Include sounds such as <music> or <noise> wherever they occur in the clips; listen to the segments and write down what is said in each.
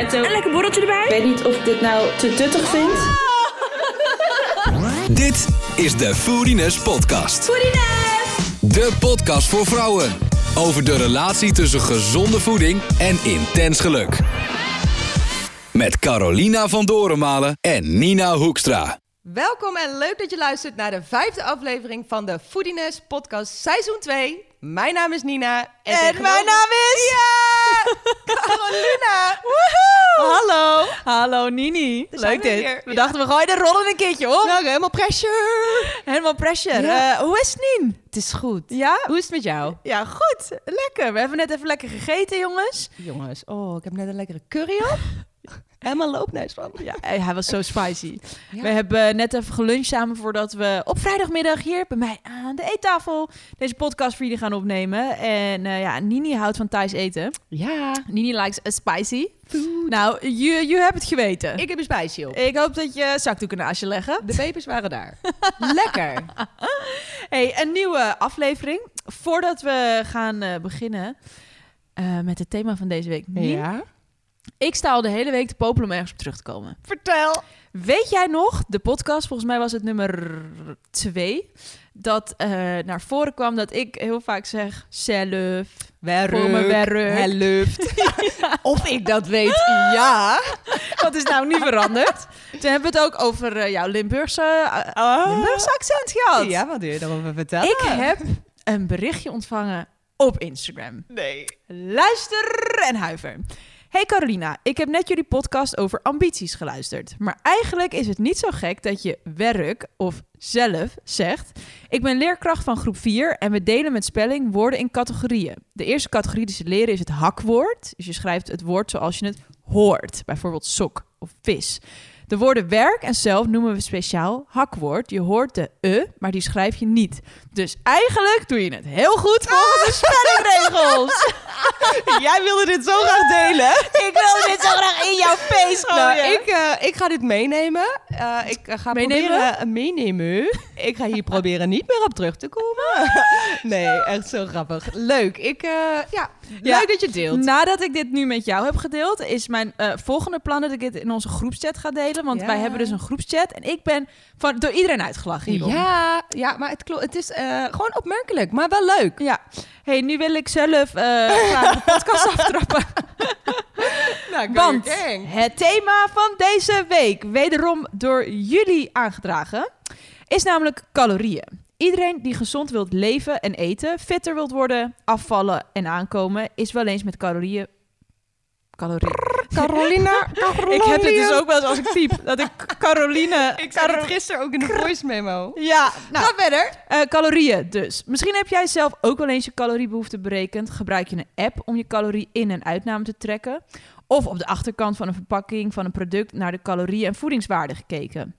petto. Een lekker borreltje erbij. Ik weet niet of ik dit nou te tuttig vind. Dit is de Foodiness Podcast. De podcast voor vrouwen. Over de relatie tussen gezonde voeding en intens geluk. Met Carolina van Dorenmalen en Nina Hoekstra. Welkom en leuk dat je luistert naar de vijfde aflevering van de Foodiness Podcast Seizoen 2. Mijn naam is Nina. En, tegenover- mijn naam is- Ja! Carolina! Hallo. Hallo Nini. Daar Leuk we dit. weer. We dachten we gooien de rollen een keertje op. Nou, helemaal pressure. Helemaal pressure. Ja. Eh, hoe is het Nien? Het is goed. Ja? Hoe is het met jou? Ja, goed. Lekker. We hebben net even lekker gegeten, jongens. Jongens, oh, ik heb net een lekkere curry op. <laughs> Helemaal loopneus van. Ja, hij was zo spicy. Ja. We hebben net even geluncht samen voordat we op vrijdagmiddag hier bij mij aan de eettafel deze podcast voor jullie gaan opnemen. En eh, ja, Nini houdt van Thais eten. Ja. Nini likes a spicy. Nou, je, je hebt het geweten. Ik heb een spijsje op. Ik hoop dat je zakdoeken naast je leggen. De pepers waren daar. <laughs> Lekker. Hey, een nieuwe aflevering. Voordat we gaan eh, beginnen eh, met het thema van deze week. Nien, Ik sta al de hele week te popelen om ergens op terug te komen. Vertel. Weet jij nog, de podcast, volgens mij was het nummer twee, dat eh, naar voren kwam dat ik heel vaak zeg zelf. Voor me werk. <laughs> <laughs> Of ik dat weet, ja. Wat is nou niet veranderd? Toen hebben we het ook over eh, jouw Limburgse, eh, Limburgse accent gehad. Ja, wat wil je daarover vertellen? Ik heb een berichtje ontvangen op Instagram. Nee. Luister en huiver. Hey Carolina, ik heb net jullie podcast over ambities geluisterd. Maar eigenlijk is het niet zo gek dat je werk of zelf zegt. Ik ben leerkracht van groep 4 en we delen met spelling woorden in categorieën. De eerste categorie die ze leren is het hakwoord. Dus je schrijft het woord zoals je het hoort. Bijvoorbeeld sok of vis. De woorden werk en zelf noemen we speciaal hakwoord. Je hoort de e, maar die schrijf je niet. Dus eigenlijk doe je het heel goed volgens de spellingregels. <laughs> Jij wilde dit zo graag delen. <laughs> Ik wil dit zo graag in jouw face Nou, ik, eh, ik ga dit meenemen. Eh, ik eh, ga Meenemen? proberen... meenemen? Ik ga hier proberen niet meer op terug te komen. <laughs> nee, echt zo grappig. Leuk. Ik, ja, Ja. leuk dat je deelt. Nadat ik dit nu met jou heb gedeeld, is mijn volgende plan dat ik dit in onze groepschat ga delen. Want Ja. wij hebben dus een groepschat en ik ben van, door iedereen uitgelachen hierom. ja, ja, maar het, het is eh, gewoon opmerkelijk, maar wel leuk. Ja. hey, nu wil ik zelf eh, <laughs> de podcast aftrappen. <laughs> Nou, Want het thema van deze week, wederom door jullie aangedragen, is namelijk calorieën. Iedereen die gezond wilt leven en eten, fitter wilt worden, afvallen en aankomen, is wel eens met calorieën. Calorieën. Carolina, <laughs> Ik heb dit dus ook wel eens als ik typ, dat ik Caroline... <laughs> Ik zei het gisteren ook in de voice memo. Ja, nou, Ga verder. eh, calorieën dus. Misschien heb jij zelf ook wel eens je caloriebehoefte berekend. Gebruik je een app om je calorie in- en uitname te trekken? Of op de achterkant van een verpakking van een product naar de calorieën en voedingswaarde gekeken?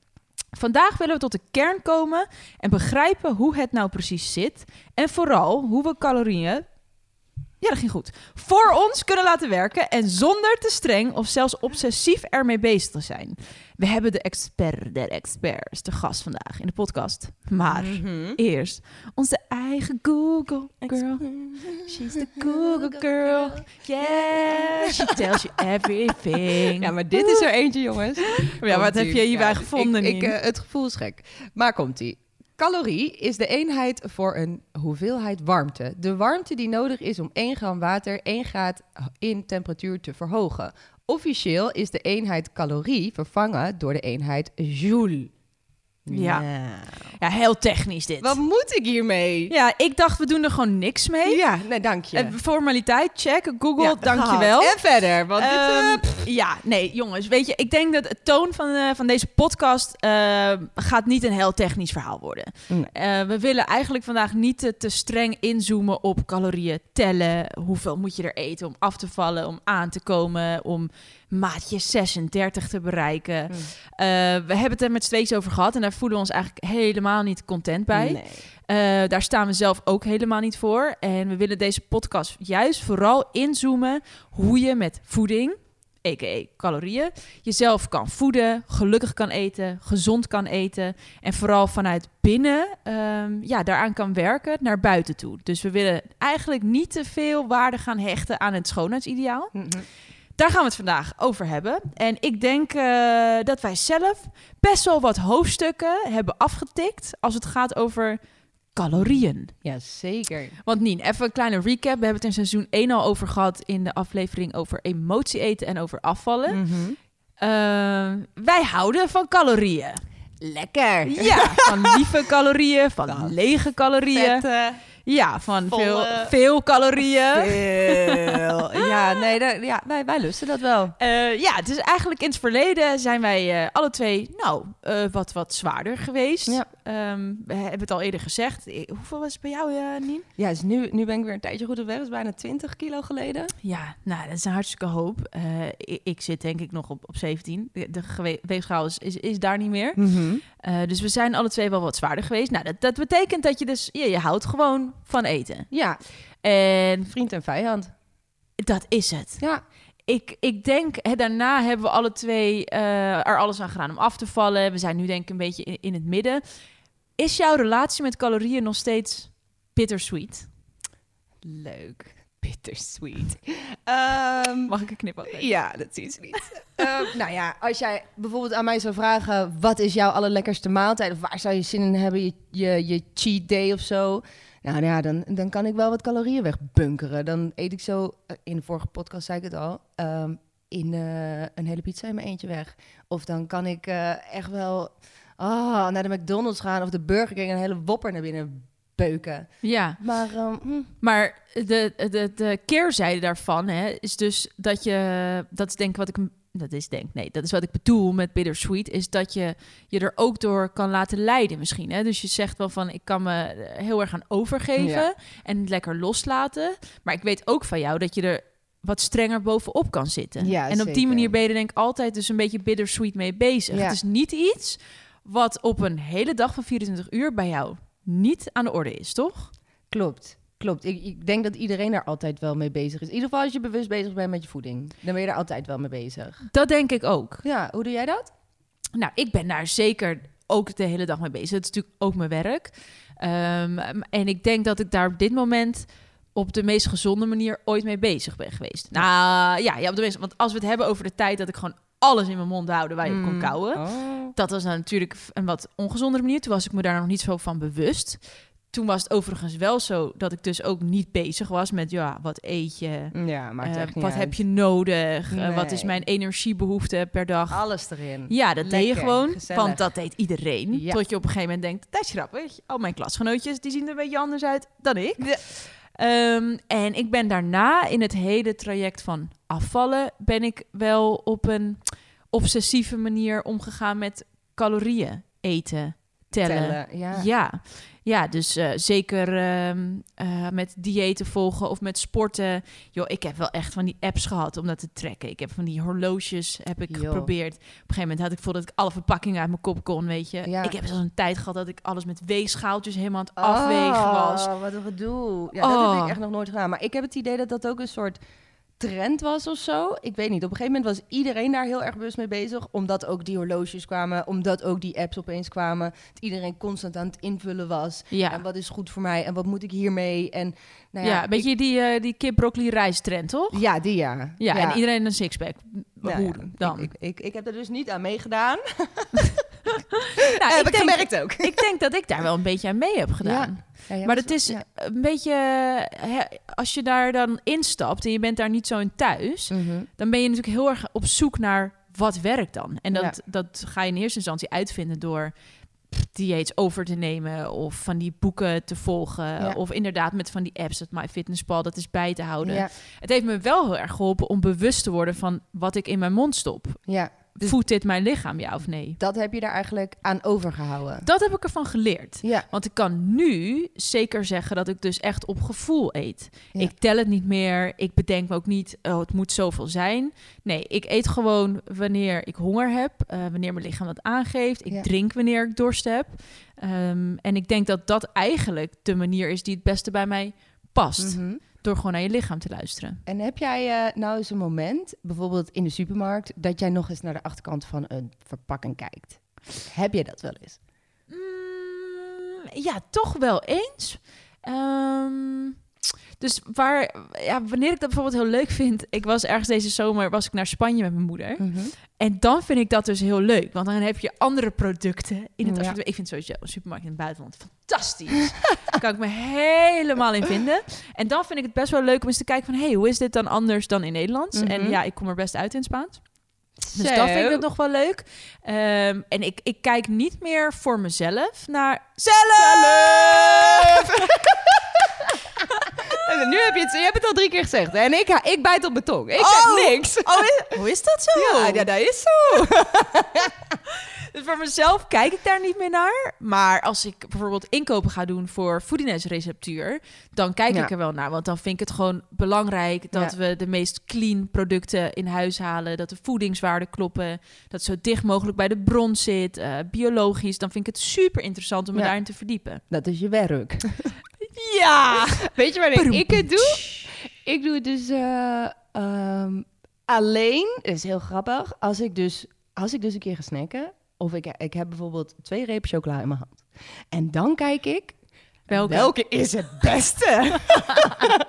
Vandaag willen we tot de kern komen en begrijpen hoe het nou precies zit. En vooral hoe we calorieën, ja dat ging goed, voor ons kunnen laten werken en zonder te streng of zelfs obsessief ermee bezig te zijn. We hebben de expert der experts, de gast vandaag in de podcast. Maar Mhm. eerst onze eigen Google girl. She's the Google girl. Yeah, she tells you everything. Ja, maar dit is er eentje, jongens. Ja, wat heb je hierbij gevonden, Ik, ik, eh, het gevoel is gek. Maar komt-ie. Calorie is de eenheid voor een hoeveelheid warmte. De warmte die nodig is om 1 gram water 1 graad in temperatuur te verhogen. Officieel is de eenheid calorie vervangen door de eenheid joule. Ja. Ja, heel technisch dit. Wat moet ik hiermee? Ja, ik dacht we doen er gewoon niks mee. Ja, nee, dank je. Eh, Formaliteit, check. Google, Ja, dankjewel. gehad. En verder, want dit... eh, Ehm, ja, nee, jongens, weet je, ik denk dat het toon van, eh, van deze podcast eh, gaat niet een heel technisch verhaal worden. Nee. Eh, we willen eigenlijk vandaag niet te, te streng inzoomen op calorieën tellen. Hoeveel moet je er eten om af te vallen, om aan te komen, om maatje 36 te bereiken. Mm. Eh, we hebben het er met tweeën over gehad en daar voelen we ons eigenlijk helemaal niet content bij. Nee. Eh, daar staan we zelf ook helemaal niet voor. En we willen deze podcast juist vooral inzoomen hoe je met voeding, a.k.a. calorieën, jezelf kan voeden, gelukkig kan eten, gezond kan eten. En vooral vanuit binnen ehm, ja, daaraan kan werken naar buiten toe. Dus we willen eigenlijk niet te veel waarde gaan hechten aan het schoonheidsideaal. Mhm. Daar gaan we het vandaag over hebben. En ik denk eh, dat wij zelf best wel wat hoofdstukken hebben afgetikt als het gaat over calorieën. Ja, zeker. Want Nien, even een kleine recap. We hebben het in seizoen 1 al over gehad in de aflevering over emotie eten en over afvallen. Mhm. Eh, wij houden van calorieën. Lekker. Ja, van lieve calorieën, van lege calorieën. Ja, van volle- veel, veel calorieën. Veel. <laughs> Ja, nee, daar- ja, wij, wij lusten dat wel. Eh, ja, dus eigenlijk in het verleden zijn wij eh, alle twee, nou, eh, wat, wat zwaarder geweest. Ja. Ehm, we hebben het al eerder gezegd. Hoeveel was het bij jou, Nien? Ja, dus nu, nu ben ik weer een tijdje goed op weg. Dat is bijna 20 kilo geleden. Ja, nou, dat is een hartstikke hoop. Ik, ik zit denk ik nog op, op 17. De, weegschaal is, is, is daar niet meer. Eh, dus we zijn alle twee wel wat zwaarder geweest. Nou, dat, dat betekent dat je dus, ja, je houdt gewoon van eten. Ja, En vriend en vijand. dat is het. Ja. Ik, ik denk, hè, daarna hebben we alle twee eh, er alles aan gedaan om af te vallen. We zijn nu denk ik een beetje in, in het midden. Is jouw relatie met calorieën nog steeds bittersweet? Leuk. Bittersweet. Ehm Mag ik een knip ja, dat zie je niet. Ehm, <laughs> nou ja, als jij bijvoorbeeld aan mij zou vragen... wat is jouw allerlekkerste maaltijd? Of waar zou je zin in hebben? Je, je, je cheat day of zo? Nou ja, dan, dan kan ik wel wat calorieën wegbunkeren. Dan eet ik zo... eh, In de vorige podcast zei ik het al... ehm, in eh, een hele pizza in mijn eentje weg. Of dan kan ik eh, echt wel... ah, naar de McDonald's gaan of de Burger King... en een hele wopper naar binnen beuken. Ja, Maar ehm, hm, maar de, de, de keerzijde daarvan hè, is dus dat je... Dat is denk ik wat ik... Dat is denk nee, dat is wat ik bedoel met bittersweet... is dat je je er ook door kan laten leiden misschien. Hè? Dus je zegt wel van, ik kan me heel erg aan overgeven... Ja. en het lekker loslaten. Maar ik weet ook van jou dat je er wat strenger bovenop kan zitten. Ja, en op die manier ben je er denk ik altijd dus een beetje bittersweet mee bezig. Ja. Het is niet iets wat op een hele dag van 24 uur bij jou niet aan de orde is, toch? Klopt, klopt. Ik, ik denk dat iedereen daar altijd wel mee bezig is. In ieder geval als je bewust bezig bent met je voeding. Dan ben je er altijd wel mee bezig. Dat denk ik ook. Ja, hoe doe jij dat? Nou, ik ben daar zeker ook de hele dag mee bezig. Het is natuurlijk ook mijn werk. Ehm, en ik denk dat ik daar op dit moment op de meest gezonde manier ooit mee bezig ben geweest. Nou ja, ja op de meest, want als we het hebben over de tijd dat ik gewoon alles in mijn mond houden waar je op kon Mm. kauwen. Oh. Dat was nou natuurlijk een wat ongezondere manier. Toen was ik me daar nog niet zo van bewust. Toen was het overigens wel zo dat ik dus ook niet bezig was met, ja, wat eet je? Ja, maakt Eh, echt niet wat uit. heb je nodig? Eh, wat is mijn energiebehoefte per dag? Alles erin. Ja, dat deed je gewoon. gezellig. Want dat deed iedereen. Ja. Tot je op een gegeven moment denkt, dat is grappig. Al mijn klasgenootjes, die zien er een beetje anders uit dan ik. Ehm, en ik ben daarna in het hele traject van afvallen... ben ik wel op een obsessieve manier omgegaan met calorieën eten, tellen. Tellen, ja. Ja, ja dus eh, zeker ehm, eh, met diëten volgen of met sporten. Joh, ik heb wel echt van die apps gehad om dat te trekken. Ik heb van die horloges heb ik geprobeerd. Op een gegeven moment had ik voelde dat ik alle verpakkingen uit mijn kop kon, weet je. Ja. Ik heb zelfs een tijd gehad dat ik alles met weegschaaltjes helemaal aan het afwegen was. Oh, wat een gedoe. Ja, dat heb Oh. ik echt nog nooit gedaan. Maar ik heb het idee dat dat ook een soort trend was of zo. Ik weet niet. Op een gegeven moment was iedereen daar heel erg bewust mee bezig. Omdat ook die horloges kwamen. Omdat ook die apps opeens kwamen. Dat iedereen constant aan het invullen was. Ja, En wat is goed voor mij? En wat moet ik hiermee? En nou ja, ja, een beetje die, eh, die kip broccoli rijst trend, toch? ja, die ja. Ja, en iedereen een sixpack. Ja, Hoe dan? Ik, ik, ik heb er dus niet aan meegedaan. <laughs> Nou, <laughs> heb ik, ik denk, gemerkt ook. ik denk dat ik daar wel een beetje aan mee heb gedaan. Ja, Maar het is ja. een beetje, hè, als je daar dan instapt en je bent daar niet zo in thuis, Mhm. dan ben je natuurlijk heel erg op zoek naar wat werkt dan. En dat, Ja. dat ga je in eerste instantie uitvinden door dieets over te nemen of van die boeken te volgen of inderdaad met van die apps, het MyFitnessPal, dat is bij te houden. Het heeft me wel heel erg geholpen om bewust te worden van wat ik in mijn mond stop. ja, Dus- Voedt dit mijn lichaam, ja of nee? dat heb je daar eigenlijk aan overgehouden. Dat heb ik ervan geleerd. Ja, Want ik kan nu zeker zeggen dat ik dus echt op gevoel eet. Ja. Ik tel het niet meer. Ik bedenk me ook niet, oh, het moet zoveel zijn. Nee, ik eet gewoon wanneer ik honger heb. eh, wanneer mijn lichaam dat aangeeft. Ik Ja. drink wanneer ik dorst heb. Ehm, en ik denk dat dat eigenlijk de manier is die het beste bij mij past. Mhm. Door gewoon naar je lichaam te luisteren. En heb jij eh, nou eens een moment, bijvoorbeeld in de supermarkt, dat jij nog eens naar de achterkant van een verpakking kijkt? Heb je dat wel eens? Mm, ja, toch wel eens. Ehm, Dus waar, ja, wanneer ik dat bijvoorbeeld heel leuk vind, ik was ergens deze zomer was ik naar Spanje met mijn moeder. Mhm. En dan vind ik dat dus heel leuk, want dan heb je andere producten in het Ja. assortiment. Ik vind sowieso een supermarkt in het buitenland fantastisch. <laughs> Daar kan ik me helemaal in vinden. En dan vind ik het best wel leuk om eens te kijken van, hey, hoe is dit dan anders dan in Nederlands? Mhm. En ja, ik kom er best uit in Spaans. Dus Zo. dat vind ik nog wel leuk. Ehm, en ik, ik kijk niet meer voor mezelf naar zelf. <laughs> Nu heb je het, je hebt het al drie keer gezegd. hè? En ik, ik bijt op mijn tong. Ik Oh. zeg niks. Oh, is- hoe is dat zo? Ja, ja, dat is zo. <laughs> Dus voor mezelf kijk ik daar niet meer naar. Maar als ik bijvoorbeeld inkopen ga doen voor voedingsreceptuur, dan kijk Ja. ik er wel naar. Want dan vind ik het gewoon belangrijk dat Ja. we de meest clean producten in huis halen. Dat de voedingswaarden kloppen. Dat het zo dicht mogelijk bij de bron zit. eh, biologisch. Dan vind ik het super interessant om me daarin te verdiepen. Dat is je werk. <laughs> Ja! Weet je wanneer ik het doe? Ik doe het dus eh, ehm, alleen. Dat is heel grappig. Als ik dus, als ik dus een keer ga snacken. Of ik, ik heb bijvoorbeeld twee repen chocola in mijn hand. En dan kijk ik. Welke? is het beste? <laughs>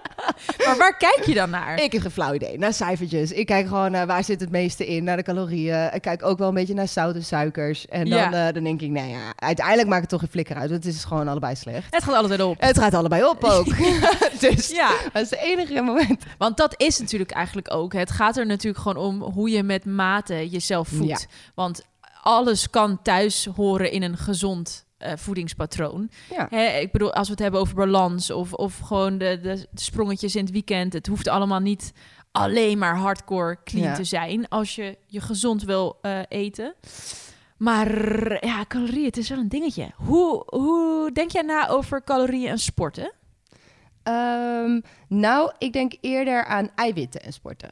Maar waar kijk je dan naar? ik heb geen flauw idee. Naar cijfertjes. Ik kijk gewoon naar waar zit het meeste in. Naar de calorieën. Ik kijk ook wel een beetje naar zout en suikers. En dan, Ja. eh, dan denk ik, nou ja, uiteindelijk maakt het toch geen flikker uit. Want het is gewoon allebei slecht. Het gaat altijd op. Het gaat allebei op ook. <laughs> <laughs> dus Ja, dat is het enige moment. want dat is natuurlijk eigenlijk ook. Het gaat er natuurlijk gewoon om hoe je met mate jezelf voedt. Ja. Want alles kan thuis horen in een gezond eh, voedingspatroon. Ja. Hè, ik bedoel, als we het hebben over balans of, of gewoon de, de, sprongetjes in het weekend. Het hoeft allemaal niet alleen maar hardcore clean Ja. te zijn als je je gezond wil eh, eten. Maar ja, calorieën, het is wel een dingetje. Hoe, hoe denk jij na over calorieën en sporten? Ehm, nou, ik denk eerder aan eiwitten en sporten.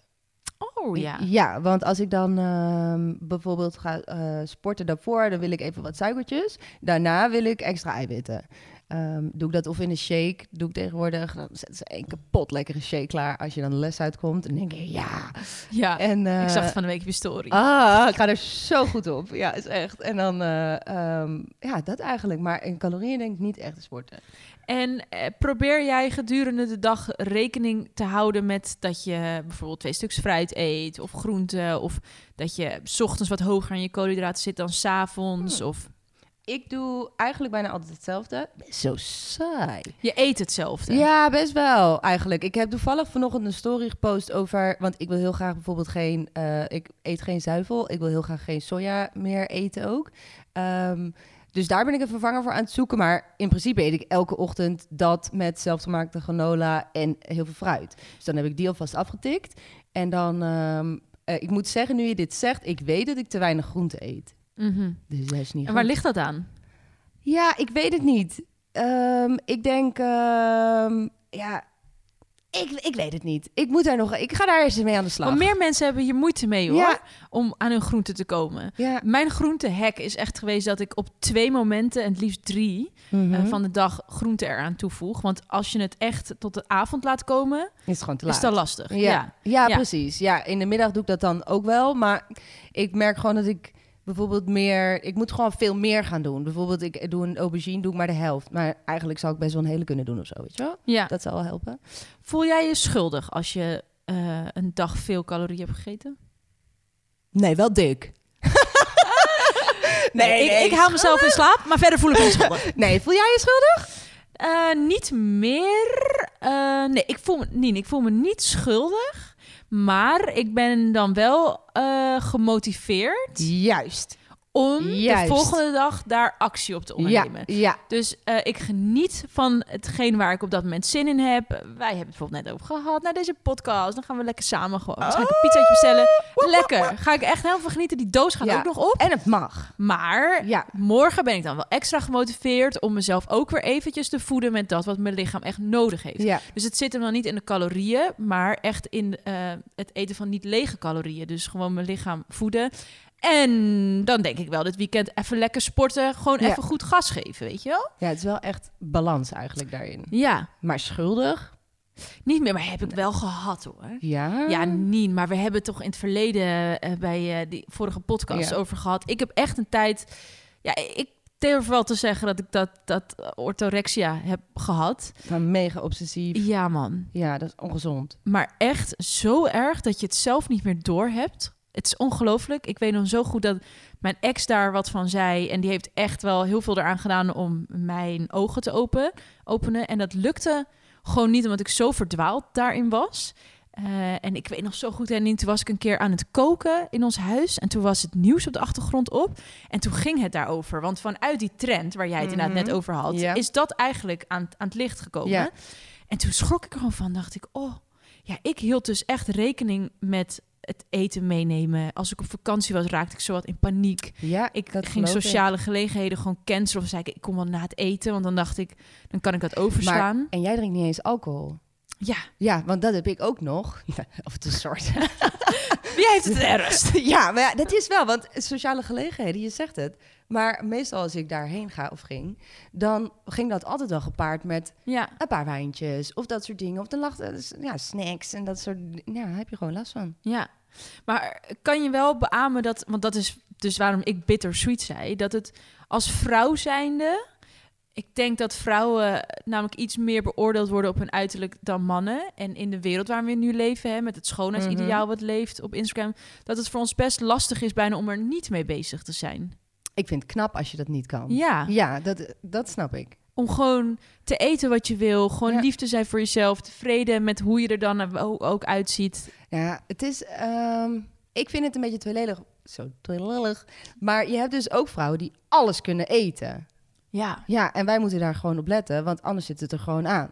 Oh ja. Ja, want als ik dan ehm, bijvoorbeeld ga eh, sporten daarvoor, dan wil ik even wat suikertjes. Daarna wil ik extra eiwitten. Ehm, doe ik dat of in een shake, doe ik tegenwoordig. Dan zetten ze een kapot lekkere shake klaar. Als je dan de les uitkomt, dan denk je ja. Ja, En, eh, ik zag het van de week op je story. Ah, ik ga er zo goed op. Ja, is echt. En dan, eh, ehm, ja, dat eigenlijk. Maar in calorieën denk ik niet echt te sporten. En eh, probeer jij gedurende de dag rekening te houden met dat je bijvoorbeeld twee stuks fruit eet of groente of dat je 's ochtends wat hoger in je koolhydraten zit dan 's avonds Hmm. of Ik doe eigenlijk bijna altijd hetzelfde. Zo saai. je eet hetzelfde. Ja, best wel eigenlijk. Ik heb toevallig vanochtend een story gepost over... Want ik wil heel graag bijvoorbeeld geen... eh, ik eet geen zuivel. Ik wil heel graag geen soja meer eten ook. Ehm, dus daar ben ik een vervanger voor aan het zoeken. Maar in principe eet ik elke ochtend dat met zelfgemaakte granola en heel veel fruit. Dus dan heb ik die alvast afgetikt. En dan... ehm, eh, ik moet zeggen, nu je dit zegt, ik weet dat ik te weinig groente eet. Mhm. Dus dat is niet En waar ligt dat aan? Ja, ik weet het niet. Ehm, ik denk, ehm, ja, ik, ik weet het niet. Ik moet daar nog, ik ga daar eens mee aan de slag. Want meer mensen hebben hier moeite mee hoor, Ja. om aan hun groente te komen. Ja. Mijn groentehack is echt geweest dat ik op twee momenten, en het liefst drie, Mhm. eh, van de dag groente eraan toevoeg. Want als je het echt tot de avond laat komen, is het gewoon te is laat. dat lastig. ja. ja. Ja. Ja. precies. Ja, in de middag doe ik dat dan ook wel. Maar ik merk gewoon dat ik bijvoorbeeld meer... Ik moet gewoon veel meer gaan doen. Bijvoorbeeld, ik doe een aubergine, doe ik maar de helft. Maar eigenlijk zou ik best wel een hele kunnen doen of zo, weet je wel? ja. Dat zou wel helpen. Voel jij je schuldig als je eh, een dag veel calorieën hebt gegeten? Nee, wel dik. <laughs> ik, ik haal mezelf in slaap, maar verder voel ik me schuldig. <laughs> Nee, voel jij je schuldig? Eh, niet meer. Eh, nee, ik voel, me, Nien, ik voel me niet schuldig. Maar ik ben dan wel eh, gemotiveerd Juist. Om Juist. de volgende dag daar actie op te ondernemen. ja. Dus eh, ik geniet van hetgeen waar ik op dat moment zin in heb. Wij hebben het bijvoorbeeld net over gehad naar deze podcast. Dan gaan we lekker samen gewoon. Een pizzaatje bestellen. Lekker. Ga ik echt heel veel genieten. Die doos gaat Ja. ook nog op. En het mag. Maar Ja. morgen ben ik dan wel extra gemotiveerd om mezelf ook weer eventjes te voeden met dat wat mijn lichaam echt nodig heeft. Ja. Dus het zit hem dan niet in de calorieën, maar echt in eh, het eten van niet lege calorieën. Dus gewoon mijn lichaam voeden. En dan denk ik wel dit weekend even lekker sporten, gewoon Ja. even goed gas geven, weet je wel? Ja, het is wel echt balans eigenlijk daarin. Ja, Maar schuldig? niet meer, maar heb ik wel gehad hoor. Ja. Ja, niet. Maar we hebben het toch in het verleden eh, bij eh, die vorige podcast Ja. over gehad. Ik heb echt een tijd. Ja, ik durf wel te zeggen dat ik dat, dat orthorexia heb gehad. Van mega obsessief. Ja, man. Ja, dat is ongezond. Maar echt zo erg dat je het zelf niet meer door hebt. Het is ongelooflijk. Ik weet nog zo goed dat mijn ex daar wat van zei. En die heeft echt wel heel veel eraan gedaan om mijn ogen te open, openen. En dat lukte gewoon niet, omdat ik zo verdwaald daarin was. Uh, en ik weet nog zo goed, en toen was ik een keer aan het koken in ons huis. En toen was het nieuws op de achtergrond op. En toen ging het daarover. Want vanuit die trend waar jij het inderdaad net over had, is dat eigenlijk aan, aan het licht gekomen. En toen schrok ik er gewoon van. Dacht ik, oh, ja, ik hield dus echt rekening met het eten meenemen. Als ik op vakantie was, raakte ik zo wat in paniek. Ja, Ik ging ik. sociale gelegenheden gewoon cancelen. Of zei ik, ik kom wel na het eten. Want dan dacht ik, dan kan ik dat overslaan. Maar, en jij drinkt niet eens alcohol. Ja, Ja, want dat heb ik ook nog. <laughs> Of het een soort. <laughs> wie heeft het <laughs> ergst? ja, maar ja, dat is wel, want sociale gelegenheden, je zegt het. Maar meestal als ik daarheen ga of ging, dan ging dat altijd wel gepaard met Ja, een paar wijntjes of dat soort dingen. Of dan lag ja, snacks en dat soort Ja, daar heb je gewoon last van. ja. Maar kan je wel beamen dat, want dat is dus waarom ik bittersweet zei, dat het als vrouw zijnde, ik denk dat vrouwen namelijk iets meer beoordeeld worden op hun uiterlijk dan mannen. En in de wereld waar we nu leven, hè, met het schoonheidsideaal wat leeft op Instagram, dat het voor ons best lastig is bijna om er niet mee bezig te zijn. Ik vind het knap als je dat niet kan. Ja, Ja, dat, dat snap ik. om gewoon te eten wat je wil, gewoon Ja. lief te zijn voor jezelf, tevreden met hoe je er dan ook ook uitziet. Ja, het is. ehm, ik vind het een beetje tweeledig. Zo tweeledig. Maar je hebt dus ook vrouwen die alles kunnen eten. Ja, Ja, en wij moeten daar gewoon op letten, want anders zit het er gewoon aan.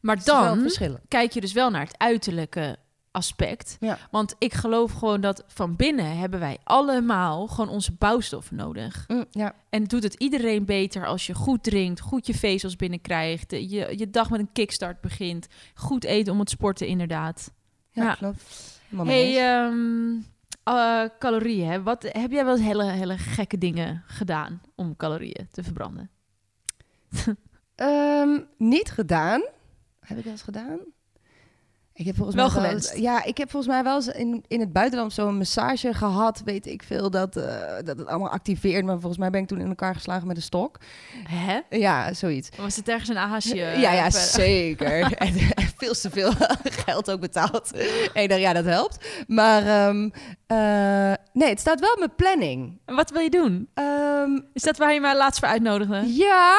maar dan kijk je dus wel naar het uiterlijke aspect. Ja. Want ik geloof gewoon dat van binnen hebben wij allemaal gewoon onze bouwstoffen nodig. Mm, ja, En doet het iedereen beter als je goed drinkt, goed je vezels binnenkrijgt, de- je, je dag met een kickstart begint, goed eten om het sporten inderdaad. ja, Ja. klopt. Hey, ehm, eh, calorieën. Hè? Wat, heb jij wel eens hele, hele gekke dingen gedaan om calorieën te verbranden? Ehm, niet gedaan. Heb ik dat eens gedaan? Ik heb volgens Wel mij wel eens- ja, ik heb volgens mij wel eens in, in het buitenland zo'n massage gehad. Weet ik veel dat, eh, dat het allemaal activeert. Maar volgens mij ben ik toen in elkaar geslagen met een stok. Hè? Ja, zoiets. Was het ergens een aasje? ja, ja, hebben? <laughs> zeker. en veel te veel <laughs> geld ook betaald. En dacht, ja, dat helpt. Maar ehm, eh, nee, het staat wel op mijn planning. En wat wil je doen? Ehm, Is dat waar je mij laatst voor uitnodigde? ja.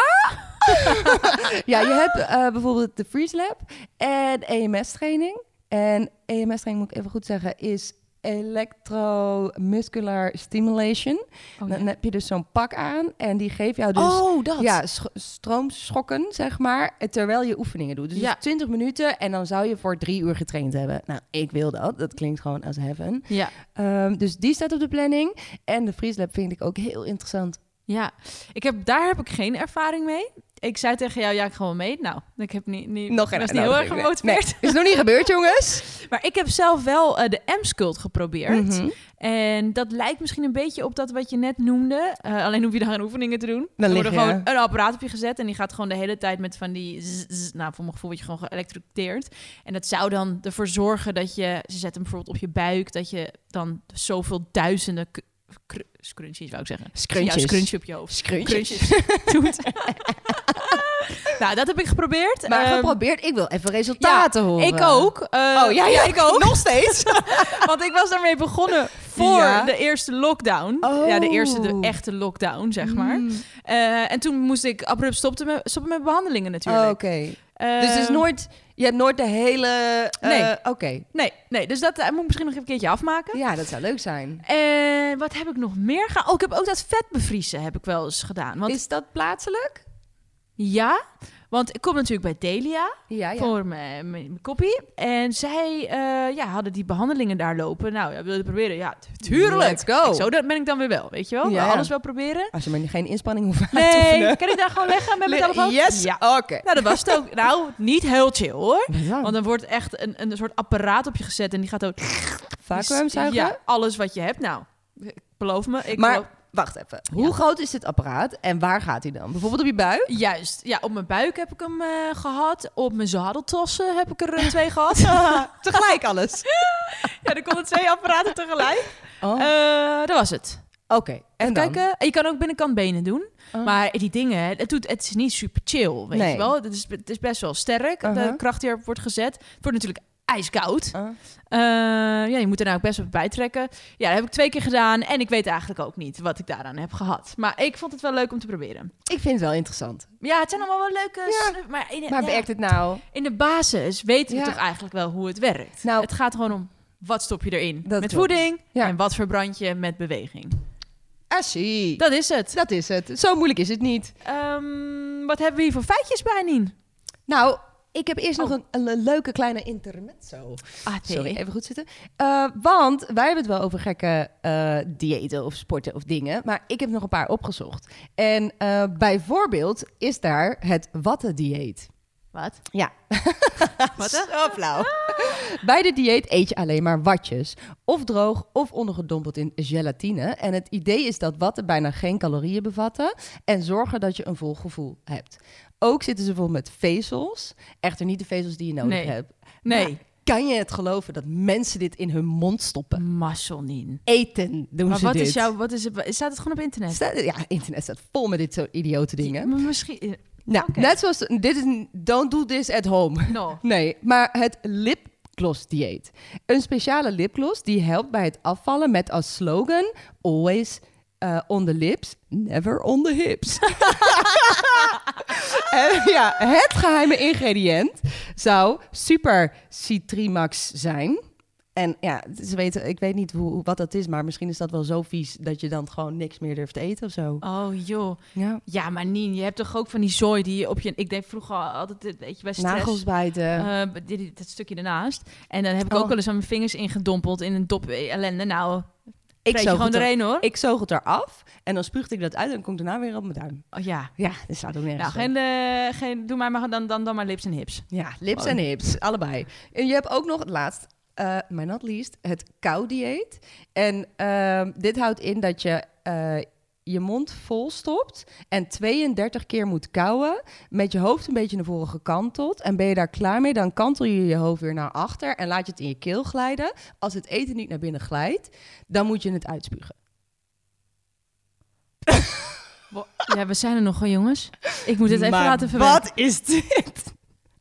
<laughs> ja, je hebt eh, bijvoorbeeld de Freeze Lab en EMS-training. En EMS-training, moet ik even goed zeggen, is electromuscular stimulation. Oh, Dan heb je dus zo'n pak aan en die geeft jou dus... oh, dat. Ja, sch- stroomschokken, zeg maar, terwijl je oefeningen doet. Dus Ja. 20 minuten en dan zou je voor drie uur getraind hebben. Nou, ik wil dat. Dat klinkt gewoon als heaven. Ja. Ehm, dus die staat op de planning. En de Freeze Lab vind ik ook heel interessant. Ja, ik heb, daar heb ik geen ervaring mee. Ik zei tegen jou, ja, ik ga wel mee. Nou, ik heb niet, niet, Nog geen was niet heel erg gemotiveerd. Nee, is nog niet gebeurd, <laughs> jongens. Maar ik heb zelf wel eh, de M-Sculpt geprobeerd. Mhm. En dat lijkt misschien een beetje op dat wat je net noemde. Eh, alleen hoef je daar geen oefeningen te doen. Dan er wordt je- gewoon een apparaat op je gezet en die gaat gewoon de hele tijd met van die... zzz, zzz, nou, voor mijn gevoel word je gewoon geëlektrocuteerd. En dat zou dan ervoor zorgen dat je... Ze zetten hem bijvoorbeeld op je buik, dat je dan zoveel duizenden... Scrunchies, wou ik zeggen. Scrunchies. Ja, scrunchie op je hoofd. Scrunchies. <laughs> Doet. <laughs> nou, dat heb ik geprobeerd. Maar Ehm, geprobeerd, ik wil even resultaten horen. ik ook. Eh, Oh, ja, ja, ik ook. Nog steeds? <laughs> Want ik was daarmee begonnen voor Ja. de eerste lockdown. Oh. Ja, de eerste, de echte lockdown, zeg maar. Mm. Eh, en toen moest ik abrupt stoppen met, stoppen met behandelingen natuurlijk. Oké. Eh, Dus het is nooit... Je hebt nooit de hele... eh, Nee. Oké. Nee, nee, dus dat eh, moet ik misschien nog even een keertje afmaken. Ja, dat zou leuk zijn. En wat heb ik nog meer gedaan? Oh, ik heb ook dat vet bevriezen heb ik wel eens gedaan. Want Is dat plaatselijk? ja, want ik kom natuurlijk bij Delia. Ja, ja. voor mijn, koppie. En zij eh, ja, hadden die behandelingen daar lopen. Nou, ja, wil je het proberen? Ja, tu- tuurlijk. Let's go. Zo, dat ben ik dan weer wel, weet je wel? Ja. Alles wel proberen. Als je maar geen inspanning hoeft uit te Nee, kan ik daar gewoon leggen met mijn telefoon? Yes, Ja. oké. Nou, dat was het ook. Nou, niet heel chill hoor. Want dan wordt echt een, een soort apparaat op je gezet en die gaat ook... vacuümzuigen? Ja, alles wat je hebt. Nou, beloof me. Ik Maar geloof- wacht even. Hoe groot is dit apparaat en waar gaat hij dan? Bijvoorbeeld op je buik? Juist. Ja, op mijn buik heb ik hem eh, gehad. Op mijn zadeltassen heb ik er eh, twee gehad. <laughs> <laughs> Tegelijk alles. ja, er konden twee apparaten tegelijk. Oh. Eh, dat was het. Oké, en Even dan? kijken. En je kan ook binnenkant benen doen. Oh. Maar die dingen, het, doet, het is niet super chill, weet Nee. je wel. Het is, het is best wel sterk, de Uh-huh. kracht die erop wordt gezet. Het wordt natuurlijk ijskoud. Uh, ja, je moet er nou ook best wel bij trekken. Ja, dat heb ik twee keer gedaan. En ik weet eigenlijk ook niet wat ik daaraan heb gehad. Maar ik vond het wel leuk om te proberen. ik vind het wel interessant. Ja, het zijn allemaal wel leuke... Ja. maar in, Maar ja, werkt het nou? in de basis weten we Ja. toch eigenlijk wel hoe het werkt. Nou- het gaat gewoon om wat stop je erin Dat met klopt. voeding Ja. en wat verbrand je met beweging. Dat, Dat is het. dat is het. Zo moeilijk is het niet. Ehm, wat hebben we hier voor feitjes bij, Nien? Nou, ik heb eerst Oh. nog een, een leuke kleine intermezzo. Ah, Sorry, even goed zitten. Eh, want wij hebben het wel over gekke eh diëten of sporten of dingen. Maar ik heb nog een paar opgezocht. En eh, bijvoorbeeld is daar het wattendieet. Wat? Ja. <laughs> Wat, Zo flauw. Bij de dieet eet je alleen maar watjes. Of droog of ondergedompeld in gelatine. En het idee is dat watten bijna geen calorieën bevatten. En zorgen dat je een vol gevoel hebt. Ook zitten ze vol met vezels. Echter niet de vezels die je nodig Nee. hebt. Nee. Maar kan je het geloven dat mensen dit in hun mond stoppen? Mazzel, Nien. Eten doen Maar ze wat dit. is jouw... Wat is het, staat het gewoon op internet? Staat- Ja, internet staat vol met dit soort idiote dingen. Maar Misschien... Nou, net zoals... Dit is... Don't do this at home. No. <laughs> Nee, maar het lipgloss dieet. Een speciale lipgloss die helpt bij het afvallen met als slogan always uh, on the lips, never on the hips. <laughs> en ja, het geheime ingrediënt zou super citrimax zijn. En ja, ze weten, ik weet niet hoe, wat dat is, maar misschien is dat wel zo vies dat je dan gewoon niks meer durft te eten of zo. Oh, joh. Ja. Ja, maar Nien, je hebt toch ook van die zooi die je op je... Ik deed vroeger altijd, eh, weet je, bij stress... Nagels bijten. eh, dat stukje ernaast. En dan heb ik Oh. ook wel eens aan mijn vingers ingedompeld in een dop ellende. Nou, ik ik zoog gewoon het er- erheen hoor. Ik zoog het eraf en dan spuugde ik dat uit en dan komt daarna weer op mijn duim. Oh, ja. Ja, dat staat ook nergens Nou, geen, eh, geen, doe maar, maar dan, dan, dan maar lips en hips. Ja, lips Oh. en hips, allebei. En je hebt ook nog het laatst, eh maar not least, het koudieet. En ehm, dit houdt in dat je eh, je mond vol stopt en 32 keer moet kauwen met je hoofd een beetje naar voren gekanteld. En ben je daar klaar mee, dan kantel je je hoofd weer naar achter en laat je het in je keel glijden. Als het eten niet naar binnen glijdt, dan moet je het uitspugen. Ja, we zijn er nog wel, jongens. Ik moet het even Maar laten verwerken. Wat is dit?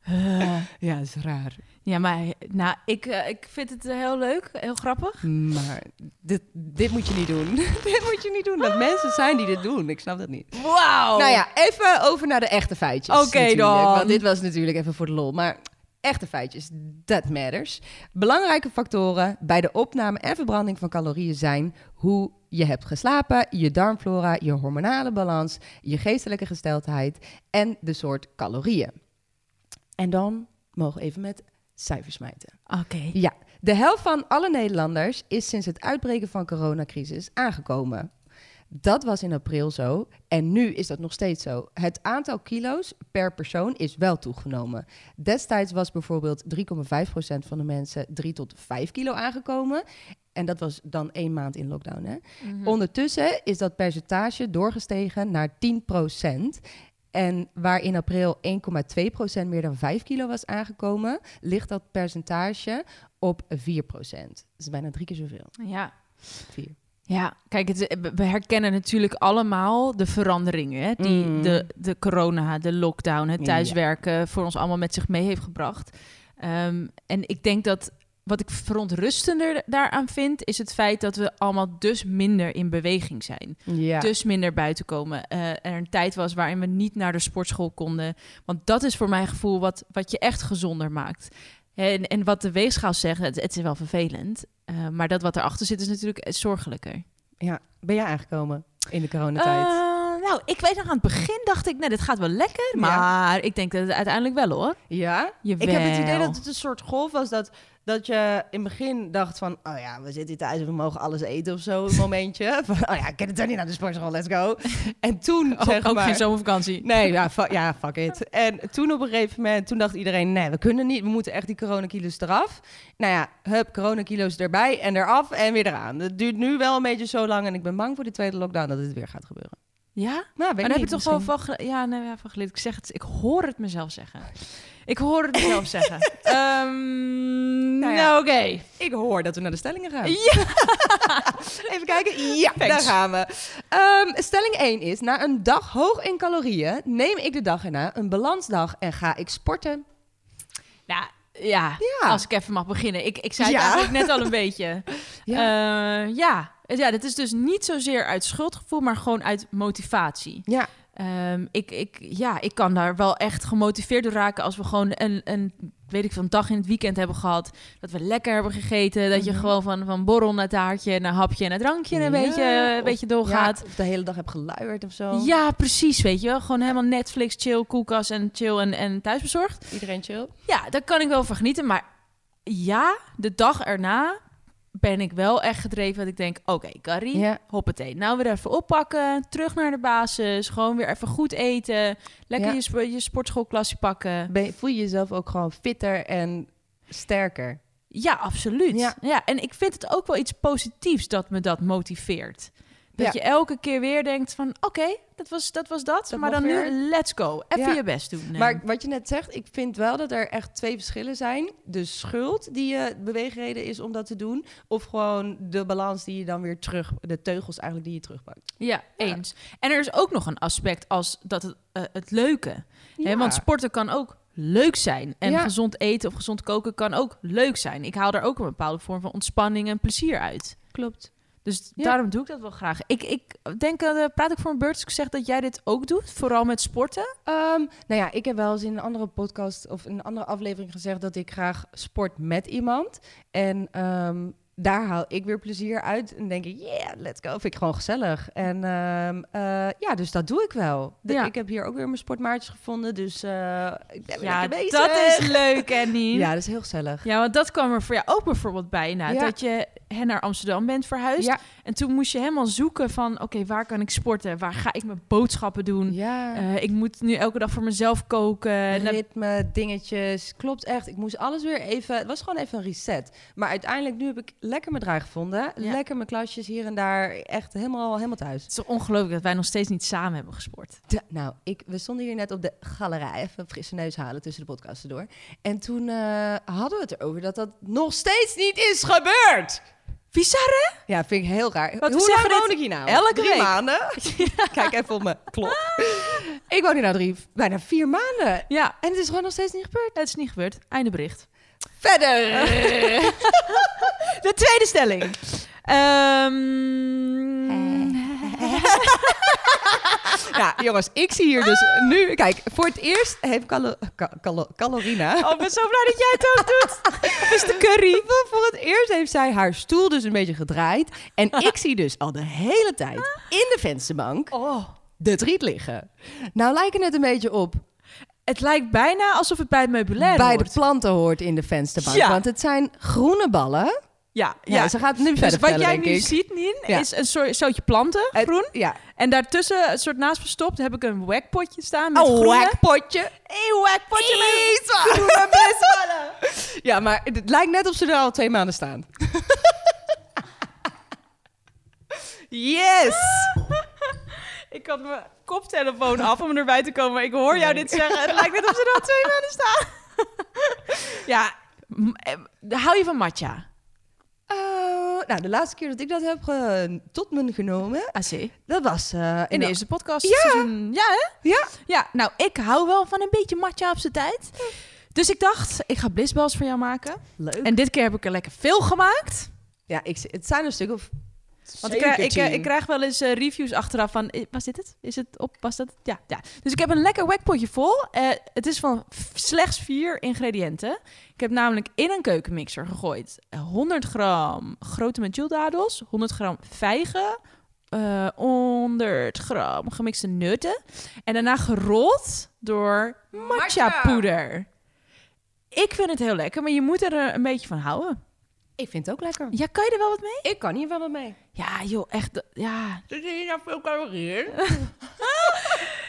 Eh, Ja, dat is raar. Ja, maar nou, ik, eh, ik vind het eh, heel leuk, heel grappig. Maar dit, dit moet je niet doen. <laughs> dit moet je niet doen. Dat mensen zijn die dit doen. Ik snap dat niet. Wauw! Nou ja, even over naar de echte feitjes. Oké dan. Want dit was natuurlijk even voor de lol. Maar echte feitjes, that matters. Belangrijke factoren bij de opname en verbranding van calorieën zijn hoe je hebt geslapen, je darmflora, je hormonale balans, je geestelijke gesteldheid en de soort calorieën. En dan mogen we even met cijfers smijten. Oké. Ja, de helft van alle Nederlanders is sinds het uitbreken van coronacrisis aangekomen. Dat was in april zo en nu is dat nog steeds zo. Het aantal kilo's per persoon is wel toegenomen. Destijds was bijvoorbeeld 3,5% van de mensen 3 tot 5 kilo aangekomen. En dat was dan één maand in lockdown. Hè? Mhm. Ondertussen is dat percentage doorgestegen naar 10%. En waar in april 1,2% meer dan 5 kilo was aangekomen, ligt dat percentage op 4%. Dat is bijna drie keer zoveel. Ja. Vier. Ja, kijk, het, we herkennen natuurlijk allemaal de veranderingen hè, die Mm. de, de corona, de lockdown, het Ja. thuiswerken voor ons allemaal met zich mee heeft gebracht. Ehm, en ik denk dat wat ik verontrustender daaraan vind, is het feit dat we allemaal dus minder in beweging zijn. Ja. Dus minder buiten komen. Eh, er een tijd was waarin we niet naar de sportschool konden. Want dat is voor mijn gevoel wat, wat je echt gezonder maakt. En, en wat de weegschaal zegt, het, het is wel vervelend. eh, maar dat wat erachter zit is natuurlijk zorgelijker. ja. Ben jij aangekomen in de coronatijd? Eh, nou, ik weet nog aan het begin dacht ik, nee, dit gaat wel lekker. Maar ik denk dat het uiteindelijk wel hoor. ja? Jawel. Ik heb het idee dat het een soort golf was dat, dat je in het begin dacht van... oh ja, we zitten hier thuis en we mogen alles eten of zo, een momentje. <laughs> Van, oh ja, ik ken het niet naar de sportschool, let's go. En toen, <laughs> zeg ook maar... geen zomervakantie. Nee, ja, <laughs> fu- ja, fuck it. En toen op een gegeven moment, toen dacht iedereen, nee, we kunnen niet, we moeten echt die coronakilo's eraf. Nou ja, hup, coronakilo's erbij en eraf en weer eraan. Het duurt nu wel een beetje zo lang en ik ben bang voor de tweede lockdown dat het weer gaat gebeuren. Ja? Nou, dan heb je toch wel van, ja, nee, ja, van geleerd. Ik zeg het, ik hoor het mezelf zeggen. Ik hoor het mezelf <laughs> zeggen. Ehm, Nou Nou, oké. Ik hoor dat we naar de stellingen gaan. Ja. <laughs> Even kijken. Ja, Thanks. daar gaan we. Ehm, stelling 1 is: Na een dag hoog in calorieën neem ik de dag erna een balansdag en ga ik sporten. Nou, ja, Ja. als ik even mag beginnen. Ik, ik zei het Ja. eigenlijk net al een beetje. <laughs> Ja. Ja. ja. ja, dit is dus niet zozeer uit schuldgevoel, maar gewoon uit motivatie. Ja, Ehm, ik, ik, ja, ik kan daar wel echt gemotiveerd door raken als we gewoon een, een, weet ik een dag in het weekend hebben gehad. Dat we lekker hebben gegeten. Dat je Mhm. gewoon van, van borrel naar taartje, naar hapje, naar drankje een Ja, beetje, een of- beetje doorgaat. Ja, of de hele dag heb geluierd of zo. Ja, precies, weet je wel. Gewoon helemaal Netflix, chill, koelkast en chill en, en thuisbezorgd. Iedereen chill. Ja, daar kan ik wel van genieten. Maar ja, de dag erna ben ik wel echt gedreven dat ik denk... Oké, Carrie, Ja. hoppatee. Nou weer even oppakken. Terug naar de basis. Gewoon weer even goed eten. Lekker Ja. je, sp- je sportschoolklasje pakken. Ben, voel je jezelf ook gewoon fitter en sterker? Ja, absoluut. Ja. Ja. en ik vind het ook wel iets positiefs dat me dat motiveert. Dat Ja. je elke keer weer denkt van... Oké, dat, was, dat was dat. Dat maar dan weer. nu, let's go. Even Ja. je best doen. Nee. Maar wat je net zegt, ik vind wel dat er echt twee verschillen zijn. De schuld die je beweegreden is om dat te doen. Of gewoon de balans die je dan weer terug, de teugels eigenlijk die je terugpakt. Ja, Ja. eens. En er is ook nog een aspect als dat het, eh, het leuke. Hè, want sporten kan ook leuk zijn. En Ja. gezond eten of gezond koken kan ook leuk zijn. Ik haal er ook een bepaalde vorm van ontspanning en plezier uit. klopt. Dus Ja. daarom doe ik dat wel graag. Ik, ik denk, eh, praat ik voor een beurt zeg dat jij dit ook doet? Vooral met sporten? Ehm, nou ja, ik heb wel eens in een andere podcast of in een andere aflevering gezegd dat ik graag sport met iemand. En ehm, daar haal ik weer plezier uit. En denk ik, yeah, let's go. Vind ik gewoon gezellig. En ehm, eh, ja, dus dat doe ik wel. De- Ja. Ik heb hier ook weer mijn sportmaatjes gevonden. Dus eh, ik ben Ja, bezig. dat is <laughs> leuk, Annie. Ja, dat is heel gezellig. Ja, want dat kwam er voor jou ook bijvoorbeeld bij. Nou, Ja. Dat je hè, naar Amsterdam bent verhuisd. Ja, En toen moest je helemaal zoeken van... oké, waar kan ik sporten? Waar ga ik mijn boodschappen doen? ja. Eh, ik moet nu elke dag voor mezelf koken. Ritme, dingetjes. Klopt echt. Ik moest alles weer even... Het was gewoon even een reset. Maar uiteindelijk, nu heb ik lekker mijn draai gevonden. Ja. Lekker mijn klasjes hier en daar. Echt helemaal, helemaal thuis. Het is ongelooflijk dat wij nog steeds niet samen hebben gesport. De- nou, ik, we stonden hier net op de galerij. Even een frisse neus halen tussen de podcasten door. En toen eh, hadden we het erover dat dat nog steeds niet is gebeurd. Bizarre? Ja, vind ik heel raar. Want we Hoe lang woon ik hier nou? elke drie week. maanden. <laughs> <laughs> Kijk even op mijn klok. ik woon hier nou drie, bijna vier maanden. Ja, En het is gewoon nog steeds niet gebeurd. het is niet gebeurd. Einde bericht. Verder. <laughs> De tweede stelling. Ehm, <laughs> ja, jongens, ik zie hier dus nu... Kijk, voor het eerst heeft Calo, Ca- Calo- Calorina... Oh, ik ben zo blij dat jij het ook doet. Het is <laughs> de curry. Voor, het eerst heeft zij haar stoel dus een beetje gedraaid. En ik zie dus al de hele tijd in de vensterbank Oh. de triet liggen. Nou lijken het een beetje op Het lijkt bijna alsof het bij het meubilair bij hoort. de planten hoort in de vensterbank. Ja. Want het zijn groene ballen. Ja, Ja, ja. ze gaat nu Dus verder wat jij nu ik. ziet, Nien, Ja. is een soort zootje planten, groen. Ja. En daartussen, een soort naast verstopt, heb ik een wackpotje staan met Een groene. wackpotje. Een wackpotje met groene. <laughs> Ja, maar het lijkt net of ze er al twee maanden staan. <laughs> Yes! <laughs> Ik had mijn koptelefoon af om erbij te komen. maar Ik hoor jou dit zeggen. Het lijkt net of ze er al twee maanden staan. ja, eh, hou je van matcha? Oh, nou, de laatste keer dat ik dat heb tot me genomen, AC. dat was eh, In de- eerste podcast. Ja. seizoen- Ja, hè? Ja. Ja, nou, ik hou wel van een beetje matcha op zijn tijd. Dus ik dacht, ik ga blissballs voor jou maken. Leuk. En dit keer heb ik er lekker veel gemaakt. ja, ik, het zijn een stuk of Want ik, krijg- ik, eh, 17. ik krijg wel eens eh, reviews achteraf van... eh, Was dit het? Is het op? Was dat? Ja, ja. Dus ik heb een lekker wackpotje vol. Eh, het is van slechts vier ingrediënten. Ik heb namelijk in een keukenmixer gegooid... eh, 100 gram grote metjieldadels, 100 gram vijgen... eh 100 gram gemixte nutten. En daarna gerold door matcha poeder. Ik vind het heel lekker, maar je moet er eh, een beetje van houden. Ik vind het ook lekker. Ja, kan je er wel wat mee? Ik kan hier wel wat mee. Ja, joh, echt. Ja, Zit hier nou veel calorieën? <laughs>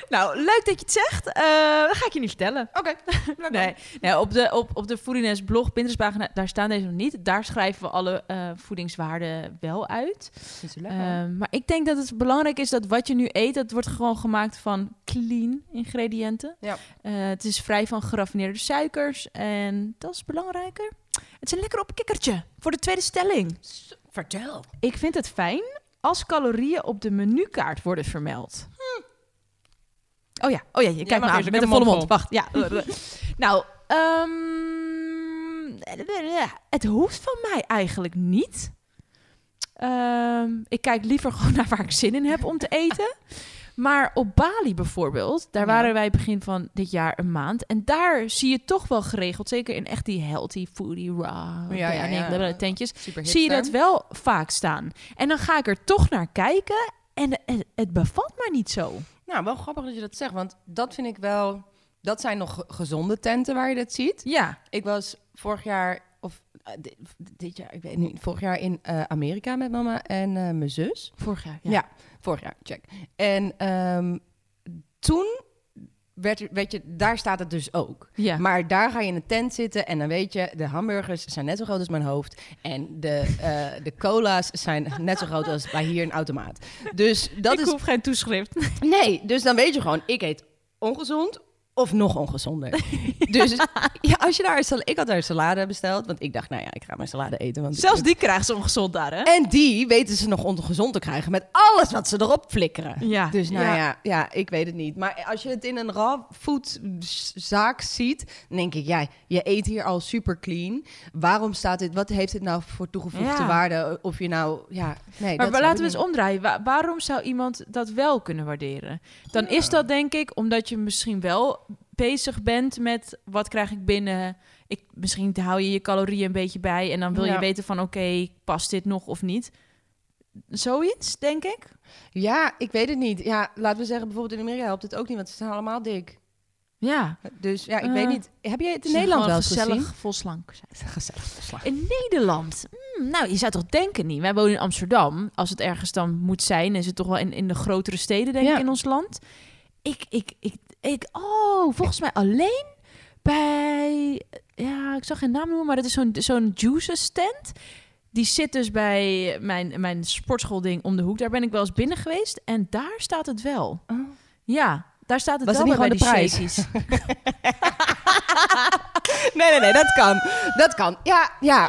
Nou, leuk dat je het zegt. Eh, dat ga ik je niet vertellen. Oké. <laughs> Nee, nee op, de, op, op de Foodiness blog, Pinterest-pagina, daar staan deze nog niet. Daar schrijven we alle eh, voedingswaarden wel uit. Is het lekker? Eh, maar ik denk dat het belangrijk is dat wat je nu eet, dat wordt gewoon gemaakt van clean ingrediënten. Ja. Eh, het is vrij van geraffineerde suikers en dat is belangrijker. Het is een lekker opkikkertje voor de tweede stelling. Vertel. Ik vind het fijn als calorieën op de menukaart worden vermeld. Oh ja, oh ja, je kijkt me aan met een volle mond. Wacht, ja. <laughs> nou, ehm, het hoeft van mij eigenlijk niet. Ehm, ik kijk liever <laughs> gewoon naar waar ik zin in heb om te eten. Maar op Bali bijvoorbeeld, daar Ja. waren wij begin van dit jaar een maand. En daar zie je toch wel geregeld, zeker in echt die healthy, foodie, raw, Ja, ja, ja. tentjes, zie je dat wel vaak staan. En dan ga ik er toch naar kijken en het, het bevalt me niet zo. Nou, wel grappig dat je dat zegt, want dat vind ik wel... Dat zijn nog ge- gezonde tenten waar je dat ziet. Ja, Ik was vorig jaar, of eh, dit, dit jaar, ik weet niet, vorig jaar in eh, Amerika met mama en eh, mijn zus. vorig jaar. Ja. vorig jaar, check. En ehm, toen werd, weet je, daar staat het dus ook. ja. Maar daar ga je in een tent zitten en dan weet je, de hamburgers zijn net zo groot als mijn hoofd. En de, de cola's zijn net zo groot als bij hier een automaat. Dus dat ik is. hoef geen toeschrift. Nee, dus dan weet je gewoon, ik eet ongezond of nog ongezonder. <laughs> dus ja, als je daar een salade. Ik had daar een salade besteld, want ik dacht, nou ja, ik ga mijn salade eten. Want Zelfs die krijgen ze ongezond daar, hè? En die weten ze nog ongezond te krijgen met alles wat ze erop flikkeren. Ja, Dus nou ja. ja. ja, ik weet het niet. Maar als je het in een raw food z- zaak ziet, dan denk ik, ja, je eet hier al super clean. Waarom staat dit? Wat heeft dit nou voor toegevoegde Ja. waarde? Of je nou, ja, nee. Maar dat laten we eens omdraaien. Wa- waarom zou iemand dat wel kunnen waarderen? Dan is dat denk ik omdat je misschien wel bezig bent met wat krijg ik binnen. Ik, misschien hou je je calorieën een beetje bij en dan wil je weten van oké, past dit nog of niet? Zoiets, denk ik. Ja, ik weet het niet. Ja, laten we zeggen, bijvoorbeeld in Amerika helpt het ook niet, want ze zijn allemaal dik. Ja. Dus ja, ik Eh, weet niet. Heb jij het in Nederland wel gezellig, gezien? vol slank zijn. <laughs> Gezellig verslag. In Nederland? Hmm, nou, je zou toch denken niet. Wij wonen in Amsterdam. Als het ergens dan moet zijn, is het toch wel in, in de grotere steden, denk Ja. ik, in ons land. Ik, ik, ik, ik, oh, volgens mij alleen bij, ja, ik zag geen naam noemen, maar dat is zo'n zo'n juices stand. Die zit dus bij mijn, mijn sportschoolding om de hoek. Daar ben ik wel eens binnen geweest en daar staat het wel. Oh. Ja, daar staat het Was wel het niet bij, gewoon bij de die prijs? <laughs> Nee, nee, nee, dat kan. Dat kan. Ja, ja.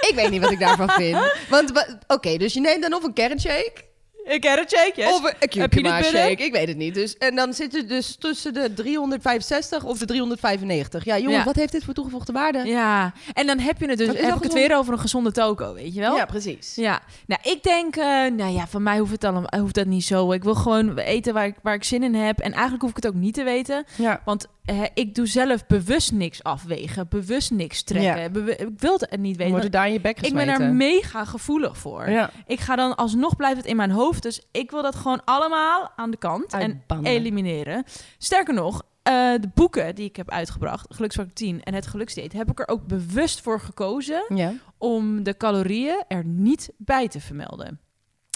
Ik weet niet wat ik daarvan vind. Want, wa- oké, dus je neemt dan of een kernshake... Ik heb het shake, yes. Of een binnen? shake, ik weet het niet. Dus, en dan zit het dus tussen de 365 of de 395. Ja, jongens, Ja. wat heeft dit voor toegevoegde waarde? Ja, en dan heb je het dus. Heb ik het weer over een gezonde toko, weet je wel? Ja, precies. Ja, nou ik denk, eh, nou ja, van mij hoeft het allemaal, hoeft dat niet zo. Ik wil gewoon eten waar ik, waar ik zin in heb. En eigenlijk hoef ik het ook niet te weten. Ja. Want eh, ik doe zelf bewust niks afwegen, bewust niks trekken. Ja. Ik wil het niet weten. Wordt het daar in je bek ik gesmeten? ben er mega gevoelig voor. Ja. Ik ga dan alsnog blijft het in mijn hoofd. Dus ik wil dat gewoon allemaal aan de kant en elimineren. Sterker nog, eh, de boeken die ik heb uitgebracht, Geluksfactor 10 en het Geluksdieet, heb ik er ook bewust voor gekozen Ja. om de calorieën er niet bij te vermelden.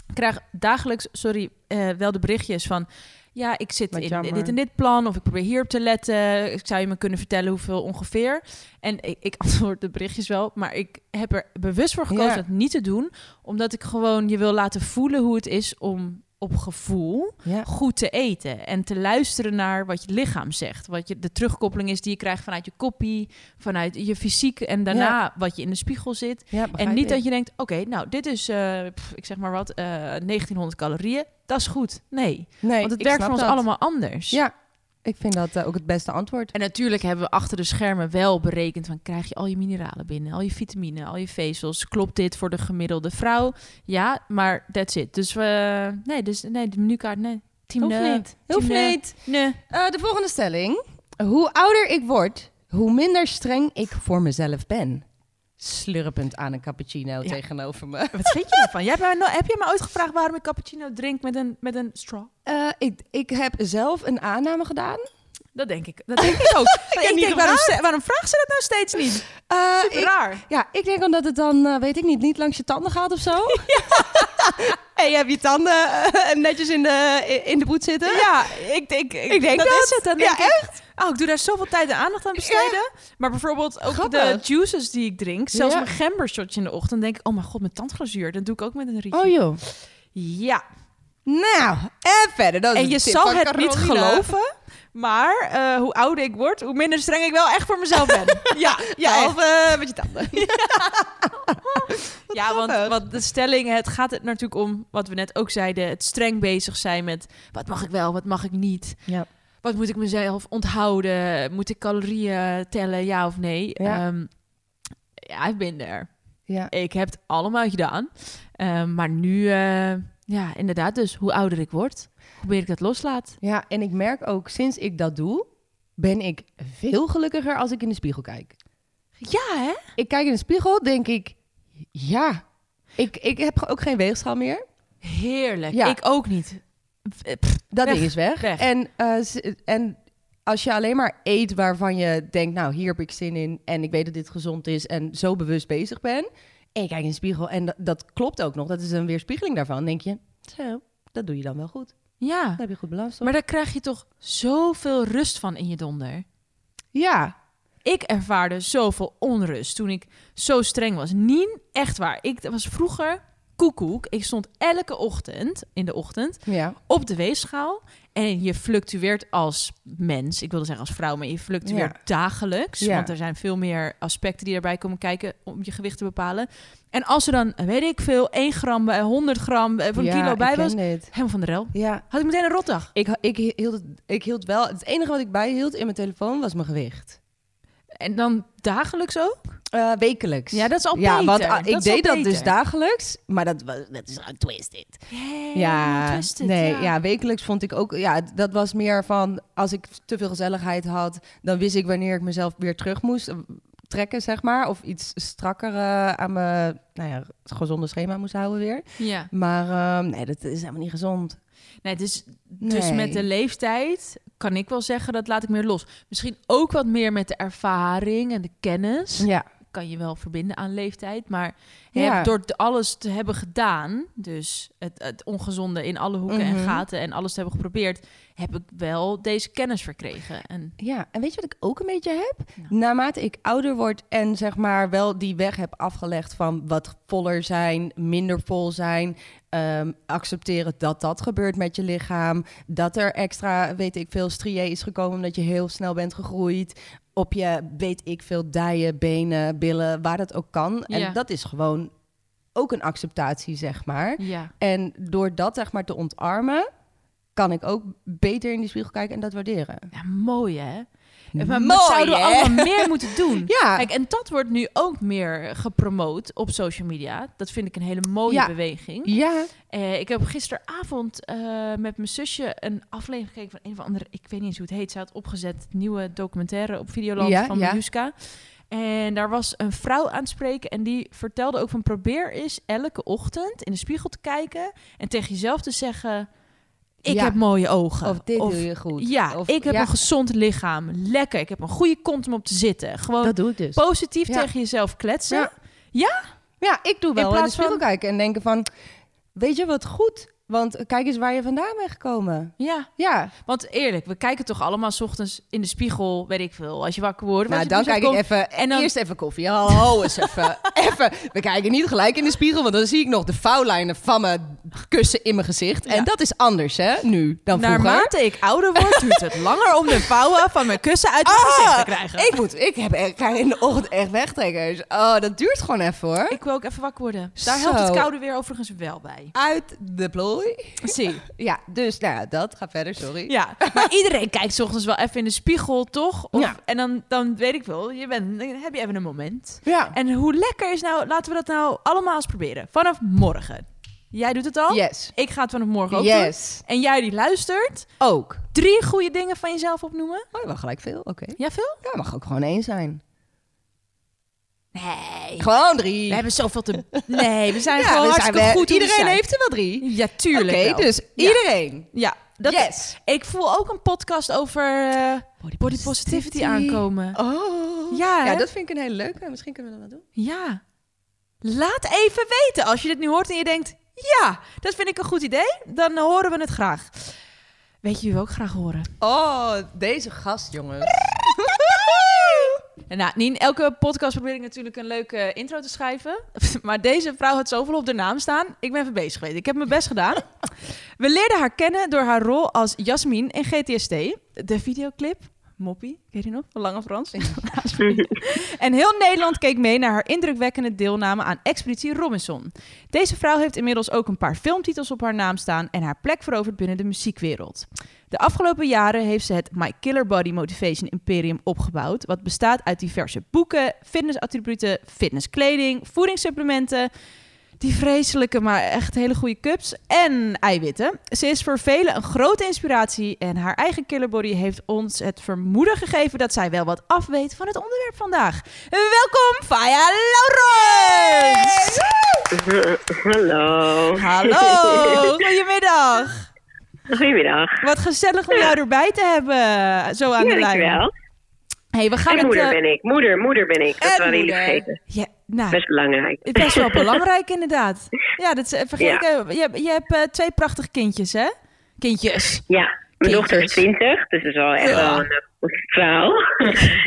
Ik krijg dagelijks, sorry, eh, wel de berichtjes van... Ja, ik zit Wat in jammer. dit en dit plan of ik probeer hierop te letten. Ik zou je me kunnen vertellen hoeveel ongeveer. En ik, ik <laughs> antwoord de berichtjes wel, maar ik heb er bewust voor gekozen Ja. dat niet te doen. Omdat ik gewoon je wil laten voelen hoe het is om op gevoel Ja. goed te eten. En te luisteren naar wat je lichaam zegt. Wat je, de terugkoppeling is die je krijgt vanuit je koppie, vanuit je fysiek en daarna wat je in de spiegel zit. Ja, En niet dat je denkt, oké, nou, dit is, pff, ik zeg maar wat, eh 1900 calorieën. Dat is goed. Nee, Nee, want het werkt voor ons dat. allemaal anders. Ja, ik vind dat eh, ook het beste antwoord. En natuurlijk hebben we achter de schermen wel berekend van krijg je al je mineralen binnen, al je vitamine, al je vezels. Klopt dit voor de gemiddelde vrouw? Ja, maar that's it. Dus we, nee, dus nee, de menukaart, nee. Team Hoeft nee. niet. Hoeft nee. niet. Nee. Eh, de volgende stelling. Hoe ouder ik word, hoe minder streng ik voor mezelf ben. Slurpend aan een cappuccino Ja. tegenover me. Wat vind je ervan? <laughs> Jij hebt heb je me ooit gevraagd waarom ik cappuccino drink met een, met een straw? Eh, ik, ik heb zelf een aanname gedaan. Dat denk ik. Dat denk ik ook. <laughs> Ik denk, waarom, waarom vraagt ze dat nou steeds niet? Super ik- raar. ja, ik denk omdat het dan, eh, weet ik niet, niet langs je tanden gaat of zo. <laughs> <laughs> en je hebt je tanden eh, netjes in de, in de boet zitten. Ja, ik denk, ik, denk dat, dat. is het. Dan Ja, denk ik, Oh, ik doe daar zoveel tijd en aandacht aan besteden. Maar bijvoorbeeld ook de juices die ik drink. Zelfs Ja. mijn gembershotje in de ochtend. denk ik, oh mijn god, mijn tandglazuur. Dat doe ik ook met een rietje. Oh joh. Ja. Nou, en verder. Dat En je zal het niet geloven. Maar eh, hoe ouder ik word, hoe minder streng ik wel echt voor mezelf ben. <laughs> ja, ja, echt. Behalve eh, met je tanden. <laughs> Ja, <laughs> want, de stelling, het gaat het natuurlijk om, wat we net ook zeiden, het streng bezig zijn met wat mag ik wel, wat mag ik niet. Ja. Wat moet ik mezelf onthouden? Moet ik calorieën tellen, ja of nee? Ja. Ja, ik ben er. Ja. Ik heb het allemaal gedaan. Ehm, maar nu, eh, ja, inderdaad, dus hoe ouder ik word, meer ik het loslaat. ja, en ik merk ook, sinds ik dat doe, ben ik veel gelukkiger als ik in de spiegel kijk. Ja, hè? Ik kijk in de spiegel, denk ik, ja. Ik, ik heb ook geen weegschaal meer. Heerlijk. Ja. Ik ook niet. Pff, Dat Weg, ding is weg. weg. En, eh, z- en als je alleen maar eet waarvan je denkt, nou, hier heb ik zin in en ik weet dat dit gezond is en zo bewust bezig ben. En je kijkt in de spiegel en dat, dat klopt ook nog. Dat is een weerspiegeling daarvan. Dan denk je, zo, dat doe je dan wel goed. Ja, heb je goed balans. toch? maar daar krijg je toch zoveel rust van in je donder. ja, Ik ervaarde zoveel onrust toen ik zo streng was. Niet echt waar. Ik was vroeger koekoek. Ik stond elke ochtend, in de ochtend, ja, op de weegschaal. En je fluctueert als mens, ik wilde zeggen als vrouw, maar je fluctueert Ja. dagelijks. Ja. Want er zijn veel meer aspecten die erbij komen kijken om je gewicht te bepalen. En als er dan, weet ik veel, 1 gram, bij 100 gram, eh, van ja, kilo bij was, dit. helemaal van de rel. Ja, Had ik meteen een rotdag. ik, ik, hield het, ik hield wel... Het enige wat ik bijhield in mijn telefoon was mijn gewicht. En dan dagelijks ook? Eh, wekelijks. Ja, dat is al ja, beter. want ah, Dat ik deed dat dus dagelijks, maar dat, was, dat is gewoon twisted. Hey, Ja, twisted, nee, ja. ja. wekelijks vond ik ook, ja, dat was meer van als ik te veel gezelligheid had, dan wist ik wanneer ik mezelf weer terug moest eh, trekken, zeg maar, of iets strakker eh, aan mijn, nou ja, gezonde schema moest houden weer. Ja. Maar ehm, nee, dat is helemaal niet gezond. Nee, dus, dus Nee. met de leeftijd kan ik wel zeggen, dat laat ik meer los. Misschien ook wat meer met de ervaring en de kennis. Ja, Kan je wel verbinden aan leeftijd. Maar Ja. door alles te hebben gedaan, dus het, het ongezonde in alle hoeken en Mhm. gaten en alles te hebben geprobeerd, heb ik wel deze kennis verkregen. En ja. En weet je wat ik ook een beetje heb? Nou. Naarmate ik ouder word en zeg maar wel die weg heb afgelegd van wat voller zijn, minder vol zijn, ehm, accepteren dat dat gebeurt met je lichaam, dat er extra, weet ik veel, strié is gekomen omdat je heel snel bent gegroeid, op je, weet ik veel, dijen, benen, billen, waar dat ook kan. Ja. En dat is gewoon ook een acceptatie, zeg maar. ja, En door dat zeg maar te ontarmen, kan ik ook beter in die spiegel kijken en dat waarderen. ja mooi hè? Maar Mooi, zouden we hè? allemaal meer moeten <laughs> doen. Ja, Kijk, en dat wordt nu ook meer gepromoot op social media. Dat vind ik een hele mooie Ja. beweging. ja, Eh, ik heb gisteravond eh, met mijn zusje een aflevering gekeken van een of andere, ik weet niet eens hoe het heet. Ze had opgezet, nieuwe documentaire op Videoland Ja, van ja. En daar was een vrouw aan het spreken en die vertelde ook van probeer eens elke ochtend in de spiegel te kijken en tegen jezelf te zeggen, ik Ja. heb mooie ogen. of dit doe je goed. Ja, Of- ik heb ja, een gezond lichaam. Lekker. Ik heb een goede kont om op te zitten. Gewoon Dat doe ik dus. positief Ja. tegen jezelf kletsen. Ja. Ja? Ik doe wel in, plaats de van- kijken en denken van... Weet je wat goed? Want kijk eens waar je vandaan bent gekomen. Ja. Ja, Want eerlijk, we kijken toch allemaal 's ochtends in de spiegel, weet ik veel, als je wakker wordt. nou dan kijk ik even... en dan- Eerst even koffie. Hallo eens even. <laughs> even. We kijken niet gelijk in de spiegel, want dan zie ik nog de vouwlijnen van mijn kussen in mijn gezicht. Ja. En dat is anders, hè, nu dan vroeger. Naarmate ik ouder word, duurt het langer om de vouwen van mijn kussen uit mijn Ah, gezicht te krijgen. Ik, moet, ik heb krijg in de ochtend echt wegtrekkers. Oh, dat duurt gewoon even, hoor. Ik wil ook even wakker worden. Daar helpt het koude weer overigens wel bij. Uit de Zie. Ja, dus nou ja, dat. Ga verder, sorry. Ja, maar iedereen kijkt 's ochtends wel even in de spiegel, toch? Of, Ja. En dan, dan weet ik wel, je bent, dan heb je even een moment. Ja. En hoe lekker is nou, laten we dat nou allemaal eens proberen. Vanaf morgen. Jij doet het al? Yes. Ik ga het vanaf morgen ook doen. Yes. En jij die luistert, Ook. drie goede dingen van jezelf opnoemen. Oh, wel gelijk veel. Oké. Ja, veel? Ja, mag ook gewoon één zijn. Nee. Gewoon drie. We hebben zoveel te... Nee, we zijn Ja, gewoon we hartstikke zijn- goed Iedereen zijn. heeft er wel drie. Ja, tuurlijk Oké, dus Ja. iedereen. Ja, dat, yes. ik voel ook een podcast over eh, body positivity aankomen. Oh. Ja, Ja, dat vind ik een hele leuke. Misschien kunnen we dat wel doen. Ja. Laat even weten als je dit nu hoort en je denkt... Ja, dat vind ik een goed idee. Dan horen we het graag. Weet je wie we ook graag horen? Oh, deze gast, jongens. En nou, niet in elke podcast probeer ik natuurlijk een leuke intro te schrijven. <laughs> Maar deze vrouw had zoveel op de naam staan. Ik ben even bezig geweest. Ik heb mijn best gedaan. <laughs> We leerden haar kennen door haar rol als Jasmine in GTST. De videoclip, Moppie, weet je nog? Lange Frans. <laughs> en heel Nederland keek mee naar haar indrukwekkende deelname aan Expeditie Robinson. Deze vrouw heeft inmiddels ook een paar filmtitels op haar naam staan en haar plek veroverd binnen de muziekwereld. De afgelopen jaren heeft ze het My Killer Body Motivation Imperium opgebouwd, wat bestaat uit diverse boeken, fitnessattributen, fitnesskleding, voedingssupplementen, die vreselijke, maar echt hele goede cups en eiwitten. Ze is voor velen een grote inspiratie en haar eigen killerbody heeft ons het vermoeden gegeven dat zij wel wat afweet van het onderwerp vandaag. Welkom, Faya Laurens! Hallo. Hallo, <laughs> goedemiddag. Goedemiddag. Wat gezellig om jou erbij te hebben, zo aan Ja, de lijn. dankjewel. Hey, we gaan En moeder het... eh, ben ik. Moeder, moeder ben ik. Dat en waren jullie vergeten. Ja, nou, Best belangrijk. Best wel <laughs> belangrijk, inderdaad. Ja, dat is, eh, vergeet Ja. ik, je, hebt- je hebt eh, twee prachtige kindjes, hè? Kindjes. Ja, mijn dochter is Kindjes. 20, dus dat is wel echt Ja. wel een vrouw.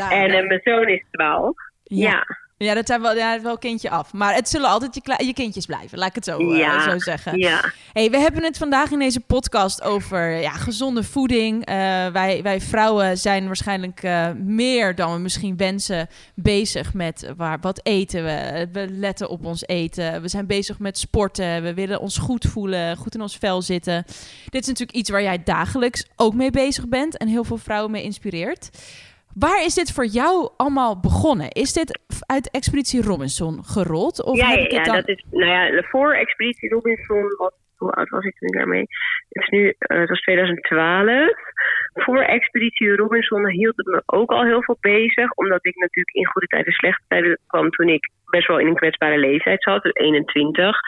En eh, mijn zoon is 12. Ja. Ja. Dat zijn wel, ja, wel kindje af. Maar het zullen altijd je, je kindjes blijven, laat ik het zo, eh, zo zeggen. Ja. Hey, we hebben het vandaag in deze podcast over ja, gezonde voeding. Eh, wij, wij vrouwen zijn waarschijnlijk eh, meer dan we misschien wensen bezig met waar, wat eten we. We letten op ons eten. We zijn bezig met sporten. We willen ons goed voelen, goed in ons vel zitten. Dit is natuurlijk iets waar jij dagelijks ook mee bezig bent en heel veel vrouwen mee inspireert. Waar is dit voor jou allemaal begonnen? Is dit uit Expeditie Robinson gerold? Of ja, heb ik ja, het dan... dat is, nou ja, voor Expeditie Robinson, wat, hoe oud was ik toen daarmee? Het is nu, eh, het was 2012. Voor Expeditie Robinson hield het me ook al heel veel bezig, omdat ik natuurlijk in goede tijden, slechte tijden kwam toen ik best wel in een kwetsbare leeftijd zat, dus 21.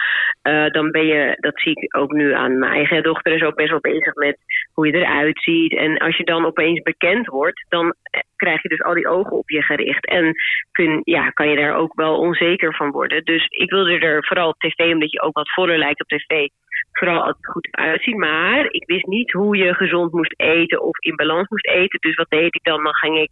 Eh, dan ben je, dat zie ik ook nu aan mijn eigen dochter, is ook best wel bezig met hoe je eruit ziet. En als je dan opeens bekend wordt, dan eh, krijg je dus al die ogen op je gericht. En kun, ja, kan je daar ook wel onzeker van worden. Dus ik wilde er vooral op tv, omdat je ook wat voller lijkt op tv, vooral altijd goed uitzien. Maar ik wist niet hoe je gezond moest eten of in balans moest eten. Dus wat deed ik dan? Dan ging ik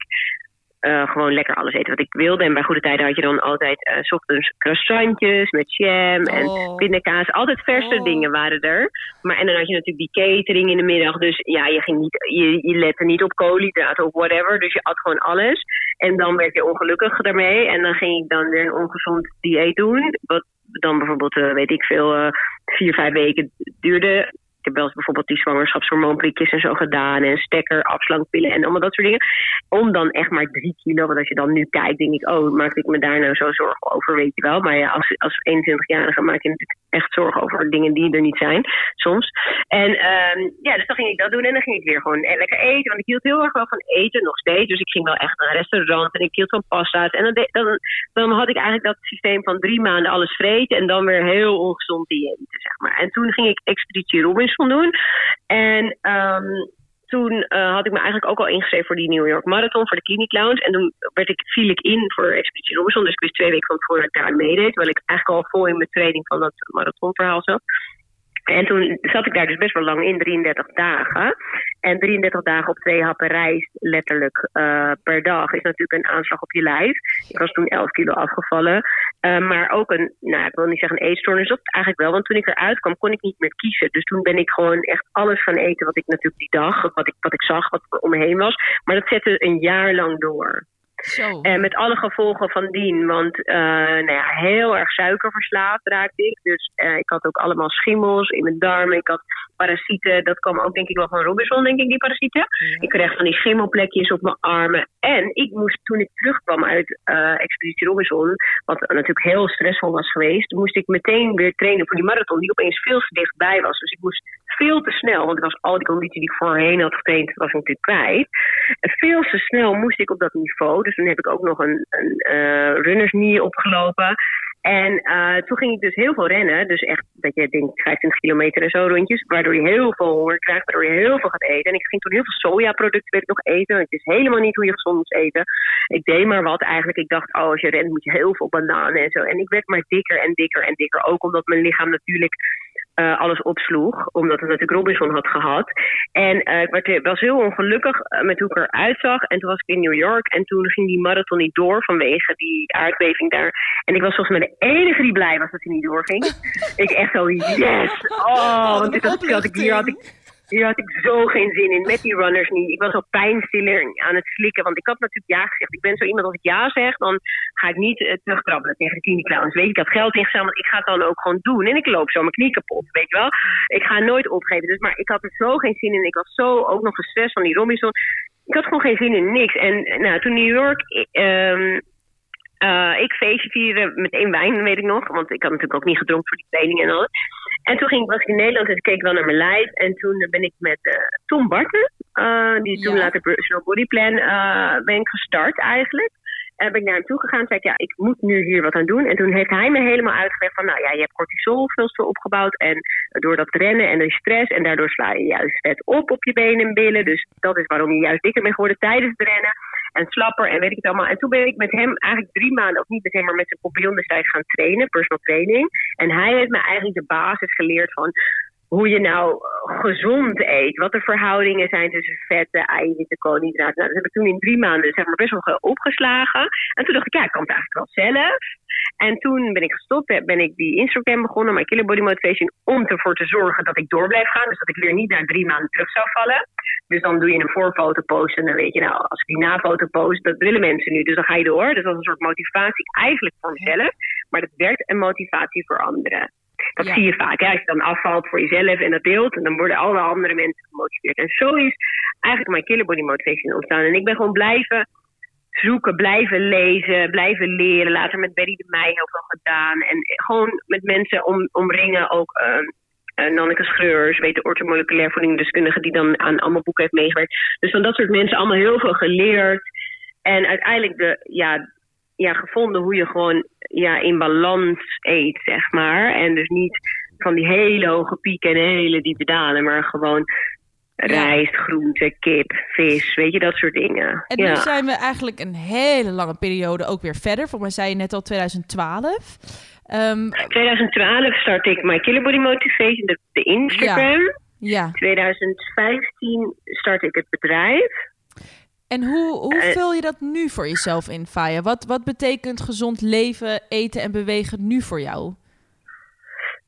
eh, gewoon lekker alles eten wat ik wilde. En bij goede tijden had je dan altijd eh 's ochtends croissantjes met jam en Oh. pindakaas. Altijd verse Oh. dingen waren er. Maar, en dan had je natuurlijk die catering in de middag. Dus ja, je, ging niet, je, je lette niet op koolhydraten of whatever. Dus je at gewoon alles. En dan werd je ongelukkig daarmee. En dan ging ik dan weer een ongezond dieet doen. Wat dan bijvoorbeeld, eh, weet ik veel, vier, vijf weken duurde. Ik heb wel eens bijvoorbeeld die zwangerschapshormoonprikjes en zo gedaan. En stekker, afslankpillen en allemaal dat soort dingen. Om dan echt maar drie kilo. Want als je dan nu kijkt, denk ik, oh, maak ik me daar nou zo zorgen over, weet je wel. Maar ja, als, als 21-jarige maak je natuurlijk echt zorgen over dingen die er niet zijn, soms. En ehm, ja, dus dan ging ik dat doen. En dan ging ik weer gewoon eh, lekker eten. Want ik hield heel erg wel van eten, nog steeds. Dus ik ging wel echt naar een restaurant en ik hield van pasta's. En dan, dan, dan had ik eigenlijk dat systeem van drie maanden alles vreten. En dan weer heel ongezond eten, zeg maar. En toen ging ik Expeditie Robinson doen. En ehm, toen eh, had ik me eigenlijk ook al ingeschreven voor die New York Marathon, voor de Clinic Lounge. En toen werd ik, viel ik in voor Expeditie Robinson. Dus ik wist twee weken van tevoren dat ik daar meedeed. Terwijl ik eigenlijk al vol in mijn training van dat marathonverhaal zat. En toen zat ik daar dus best wel lang in, 33 dagen. En 33 dagen op twee happen rijst, letterlijk eh, per dag, is natuurlijk een aanslag op je lijf. Ik was toen 11 kilo afgevallen. Eh, maar ook een, nou ik wil niet zeggen een eetstoornis, dat eigenlijk wel. Want toen ik eruit kwam, kon ik niet meer kiezen. Dus toen ben ik gewoon echt alles gaan eten wat ik natuurlijk die dag, wat ik, wat ik zag, wat er om me heen was. Maar dat zette een jaar lang door. Zo. En met alle gevolgen van dien. Want eh, nou ja, heel erg suikerverslaafd raakte ik. Dus eh, ik had ook allemaal schimmels in mijn darmen. Ik had parasieten. Dat kwam ook denk ik wel van Robinson, denk ik, die parasieten. Ik kreeg van die schimmelplekjes op mijn armen. En ik moest, toen ik terugkwam uit eh, Expeditie Robinson... wat natuurlijk heel stressvol was geweest... moest ik meteen weer trainen voor die marathon... die opeens veel te dichtbij was. Dus ik moest veel te snel... want ik was al die conditie die ik voorheen had getraind... was ik natuurlijk kwijt. En veel te snel moest ik op dat niveau. Dus toen heb ik ook nog een, een eh, opgelopen. En eh, toen ging ik dus heel veel rennen. Dus echt, dat je denkt 25 kilometer en zo rondjes. Waardoor je heel veel honger krijgt, waardoor je heel veel gaat eten. En ik ging toen heel veel sojaproducten weet ik nog eten. Het is helemaal niet hoe je gezond moet eten. Ik deed maar wat eigenlijk. Ik dacht, oh, als je rent moet je heel veel bananen en zo. En ik werd maar dikker en dikker en dikker. Ook omdat mijn lichaam natuurlijk eh, alles opsloeg. Omdat het natuurlijk Robinson had gehad. En eh, ik werd, was heel ongelukkig eh, met hoe ik eruit zag. En toen was ik in New York. En toen ging die marathon niet door vanwege die aardbeving daar. En ik was volgens mij de enige die blij was dat hij niet doorging. <laughs> ik echt zo, yes! Oh, want dit had, had ik, hier had ik hier had ik zo geen zin in. Met die runners niet. Ik was al pijnstiller aan het slikken. Want ik had natuurlijk ja gezegd. Ik ben zo iemand, als ik ja zeg, dan ga ik niet uh, terugkrabbelen tegen de klinieclowns. Weet je, ik had geld ingezameld. Ik ga het dan ook gewoon doen. En ik loop zo mijn knie kapot, weet je wel. Ik ga nooit opgeven. Dus, maar ik had er zo geen zin in. Ik was zo ook nog gestrest van die Robinson. Ik had gewoon geen zin in niks. En nou, toen New York... Um, uh, ik feestje vieren met één wijn, weet ik nog. Want ik had natuurlijk ook niet gedronken voor die training en alles. En toen ging, was ik in Nederland en keek wel naar mijn lijf. En toen ben ik met uh, Tom Barton, uh, die toen ja. later Personal Body Plan, ben ik gestart eigenlijk. En ben ik naar hem toe gegaan en zei ik, ja, ik moet nu hier wat aan doen. En toen heeft hij me helemaal uitgelegd van, nou ja, je hebt cortisol veel te opgebouwd. En door dat rennen en de stress, en daardoor sla je juist vet op op je benen en billen. Dus dat is waarom je juist dikker bent geworden tijdens het rennen. En slapper en weet ik het allemaal. En toen ben ik met hem eigenlijk drie maanden, of niet met hem, maar met zijn compagnon destijds gaan trainen, personal training. En hij heeft me eigenlijk de basis geleerd van hoe je nou gezond eet. Wat de verhoudingen zijn tussen vetten, eiwitten, koolhydraten. Nou, dat heb ik toen in drie maanden zeg maar, best wel opgeslagen. En toen dacht ik, ja, ik kan het eigenlijk wel zelf. En toen ben ik gestopt, ben ik die Instagram begonnen, mijn Killer Body Motivation, om ervoor te zorgen dat ik door blijf gaan. Dus dat ik weer niet naar drie maanden terug zou vallen. Dus dan doe je een voorfoto post en dan weet je, nou, als ik die nafoto post, dat willen mensen nu. Dus dan ga je door. Dus dat is een soort motivatie eigenlijk voor mezelf, maar dat werd een motivatie voor anderen. Dat zie je vaak. Hè? Als je dan afvalt voor jezelf en dat deelt, en dan worden alle andere mensen gemotiveerd. En zo is eigenlijk mijn Killer Body Motivation ontstaan. En ik ben gewoon blijven zoeken, blijven lezen, blijven leren. Later met Betty de Meij heel veel gedaan. En gewoon met mensen om, omringen ook. Uh, uh, Nanneke Schreurs, weet de orthomoleculair voedingdeskundige die dan aan allemaal boeken heeft meegewerkt. Dus van dat soort mensen allemaal heel veel geleerd. En uiteindelijk de, ja, ja, gevonden hoe je gewoon ja, in balans eet, zeg maar. En dus niet van die hele hoge pieken en hele diepe dalen, maar gewoon rijst, groente, kip, vis, weet je, dat soort dingen. En nu zijn we eigenlijk een hele lange periode ook weer verder. Voor mij zei je net al 2012. Um, 2012 start ik My Killer Body Motivation, de, de Instagram. Ja. ja. 2015 start ik het bedrijf. En hoe, hoe uh, vul je dat nu voor jezelf in, Faya? Wat, wat betekent gezond leven, eten en bewegen nu voor jou?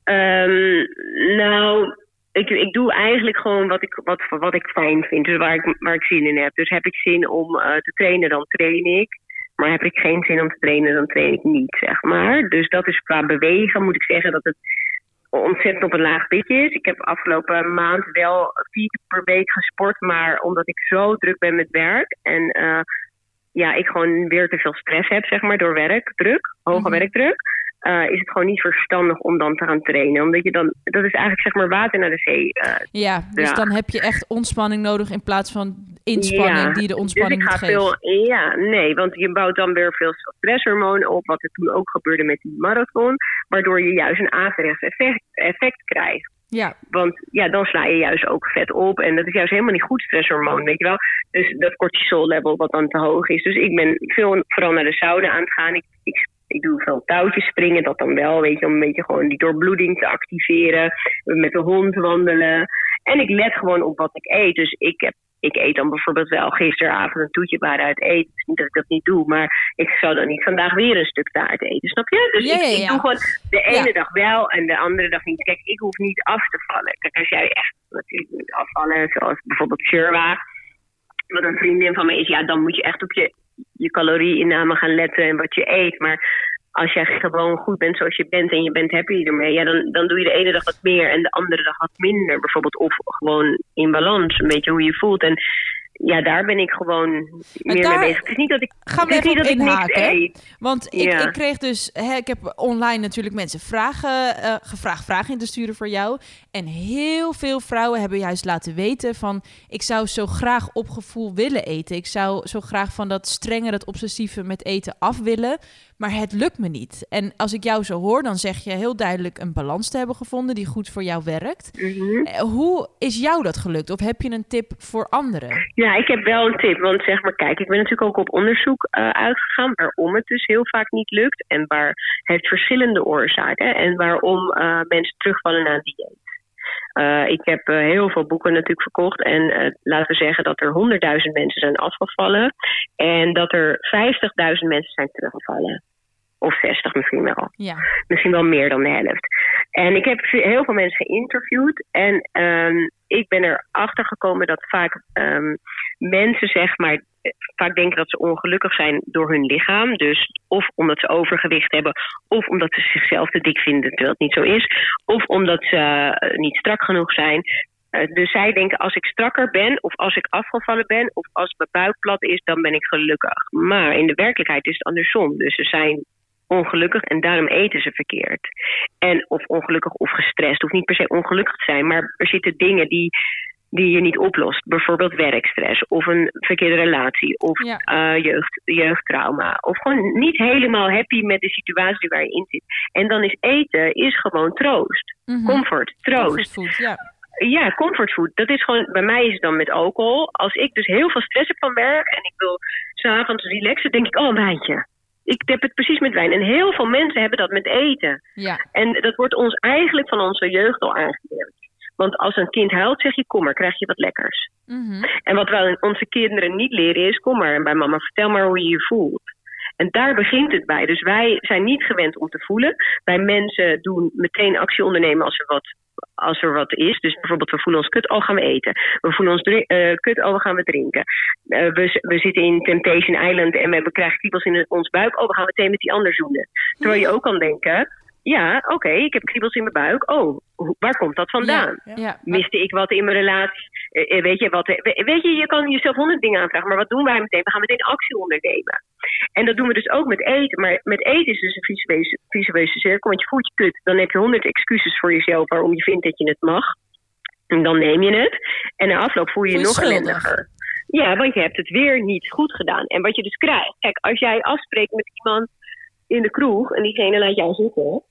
Um, nou, ik, ik doe eigenlijk gewoon wat ik, wat, wat ik fijn vind. Dus waar ik, waar ik zin in heb. Dus heb ik zin om uh, te trainen, dan train ik. Maar heb ik geen zin om te trainen, dan train ik niet, zeg maar. Dus dat is qua bewegen, moet ik zeggen dat het ontzettend op een laag pitje is. Ik heb afgelopen maand wel vier keer per week gesport, maar omdat ik zo druk ben met werk en uh, ja, ik gewoon weer te veel stress heb, zeg maar, door werkdruk, hoge mm-hmm. werkdruk uh, is het gewoon niet verstandig om dan te gaan trainen. Omdat je dan, dat is eigenlijk zeg maar water naar de zee. Uh, ja, dus dan heb je echt ontspanning nodig in plaats van inspanning ja, die de ontspanning dus ik ga veel, Ja, nee, want je bouwt dan weer veel stresshormonen op, wat er toen ook gebeurde met die marathon, waardoor je juist een averechts effect, effect krijgt. Ja. Want ja, dan sla je juist ook vet op. En dat is juist helemaal niet goed stresshormoon, weet je wel. Dus dat cortisol level wat dan te hoog is. Dus ik ben veel vooral naar de sauna aan het gaan. Ik, ik ik doe veel touwtjes springen, dat dan wel, weet je, om een beetje gewoon die doorbloeding te activeren. Met de hond wandelen. En ik let gewoon op wat ik eet. Dus ik, heb, ik eet dan bijvoorbeeld wel gisteravond een toetje waaruit eten. Dus niet dat ik dat niet doe, maar ik zou dan niet vandaag weer een stuk taart eten, snap je? Dus ik, doe gewoon de ene dag wel en de andere dag niet. Kijk, ik hoef niet af te vallen. Kijk, als jij echt natuurlijk moet afvallen, zoals bijvoorbeeld Sherwa, wat een vriendin van me is, ja, dan moet je echt op je je calorieinname gaan letten en wat je eet. Maar als jij gewoon goed bent zoals je bent en je bent happy ermee, ja, dan, dan doe je de ene dag wat meer en de andere dag wat minder. Bijvoorbeeld, of gewoon in balans, een beetje hoe je voelt. En ja, daar ben ik gewoon meer mee bezig. Het is niet dat ik, Gaan we het is even niet dat ik niks eet. Want ik, Ja. ik kreeg dus, hè, ik heb online natuurlijk mensen vragen, eh, gevraagd vragen in te sturen voor jou. En heel veel vrouwen hebben juist laten weten van, ik zou zo graag op gevoel willen eten. Ik zou zo graag van dat strenge, dat obsessieve met eten af willen. Maar het lukt me niet. En als ik jou zo hoor, dan zeg je heel duidelijk een balans te hebben gevonden die goed voor jou werkt. Mhm. Eh, Hoe is jou dat gelukt? Of heb je een tip voor anderen? Ja, ik heb wel een tip. Want zeg maar, kijk, ik ben natuurlijk ook op onderzoek eh, uitgegaan waarom het dus heel vaak niet lukt. En waar heeft verschillende oorzaken. En waarom eh, mensen terugvallen naar dieet. Eh, ik heb eh, heel veel boeken natuurlijk verkocht. En eh, laten we zeggen dat er 100.000 mensen zijn afgevallen. En dat er 50.000 mensen zijn teruggevallen. Of 60 misschien wel. Ja. Misschien wel meer dan de helft. En ik heb heel veel mensen geïnterviewd. En um, ik ben erachter gekomen dat vaak um, mensen, zeg maar, vaak denken dat ze ongelukkig zijn door hun lichaam. Dus of omdat ze overgewicht hebben, of omdat ze zichzelf te dik vinden, terwijl het niet zo is. Of omdat ze uh, niet strak genoeg zijn. Uh, dus zij denken, als ik strakker ben, of als ik afgevallen ben, of als mijn buik plat is, dan ben ik gelukkig. Maar in de werkelijkheid is het andersom. Dus ze zijn ongelukkig en daarom eten ze verkeerd. En of ongelukkig of gestrest, hoeft niet per se ongelukkig te zijn, maar er zitten dingen die, die je niet oplost. Bijvoorbeeld werkstress of een verkeerde relatie of ja. uh, jeugd, jeugdtrauma. Of gewoon niet helemaal happy met de situatie waar je in zit. En dan is eten is gewoon troost. Mm -hmm. Comfort, troost. Comfort food, ja. Ja, comfortfood. Dat is gewoon, bij mij is het dan met alcohol. Als ik dus heel veel stress heb van werk en ik wil s'avonds relaxen, denk ik, oh, een wijntje ik heb het precies met wijn. En heel veel mensen hebben dat met eten. Ja. En dat wordt ons eigenlijk van onze jeugd al aangeleerd. Want als een kind huilt, zeg je kom maar, krijg je wat lekkers. Mm -hmm. En wat wij onze kinderen niet leren is, kom maar en bij mama, vertel maar hoe je je voelt. En daar begint het bij. Dus wij zijn niet gewend om te voelen. Wij mensen doen meteen actie ondernemen als er wat als er wat is. Dus bijvoorbeeld, we voelen ons kut, oh gaan we eten. We voelen ons uh, kut, oh we gaan we drinken. Uh, we, we zitten in Temptation Island en we krijgen kriebels in ons buik. Oh, we gaan meteen met die ander zoenen. Terwijl je ook kan denken, ja, oké, okay, ik heb kriebels in mijn buik. Oh, waar komt dat vandaan? Ja, ja. Miste ik wat in mijn relatie? Uh, weet, je, wat, weet je, je kan jezelf honderd dingen aanvragen, maar wat doen wij meteen? We gaan meteen actie ondernemen. En dat doen we dus ook met eten. Maar met eten is dus een visueuze, visueuze cirkel, want je voelt je kut. Dan heb je honderd excuses voor jezelf waarom je vindt dat je het mag. En dan neem je het. En na afloop voel je je, je nog ellendiger. Ja, want je hebt het weer niet goed gedaan. En wat je dus krijgt, kijk, als jij afspreekt met iemand in de kroeg en diegene laat jou zitten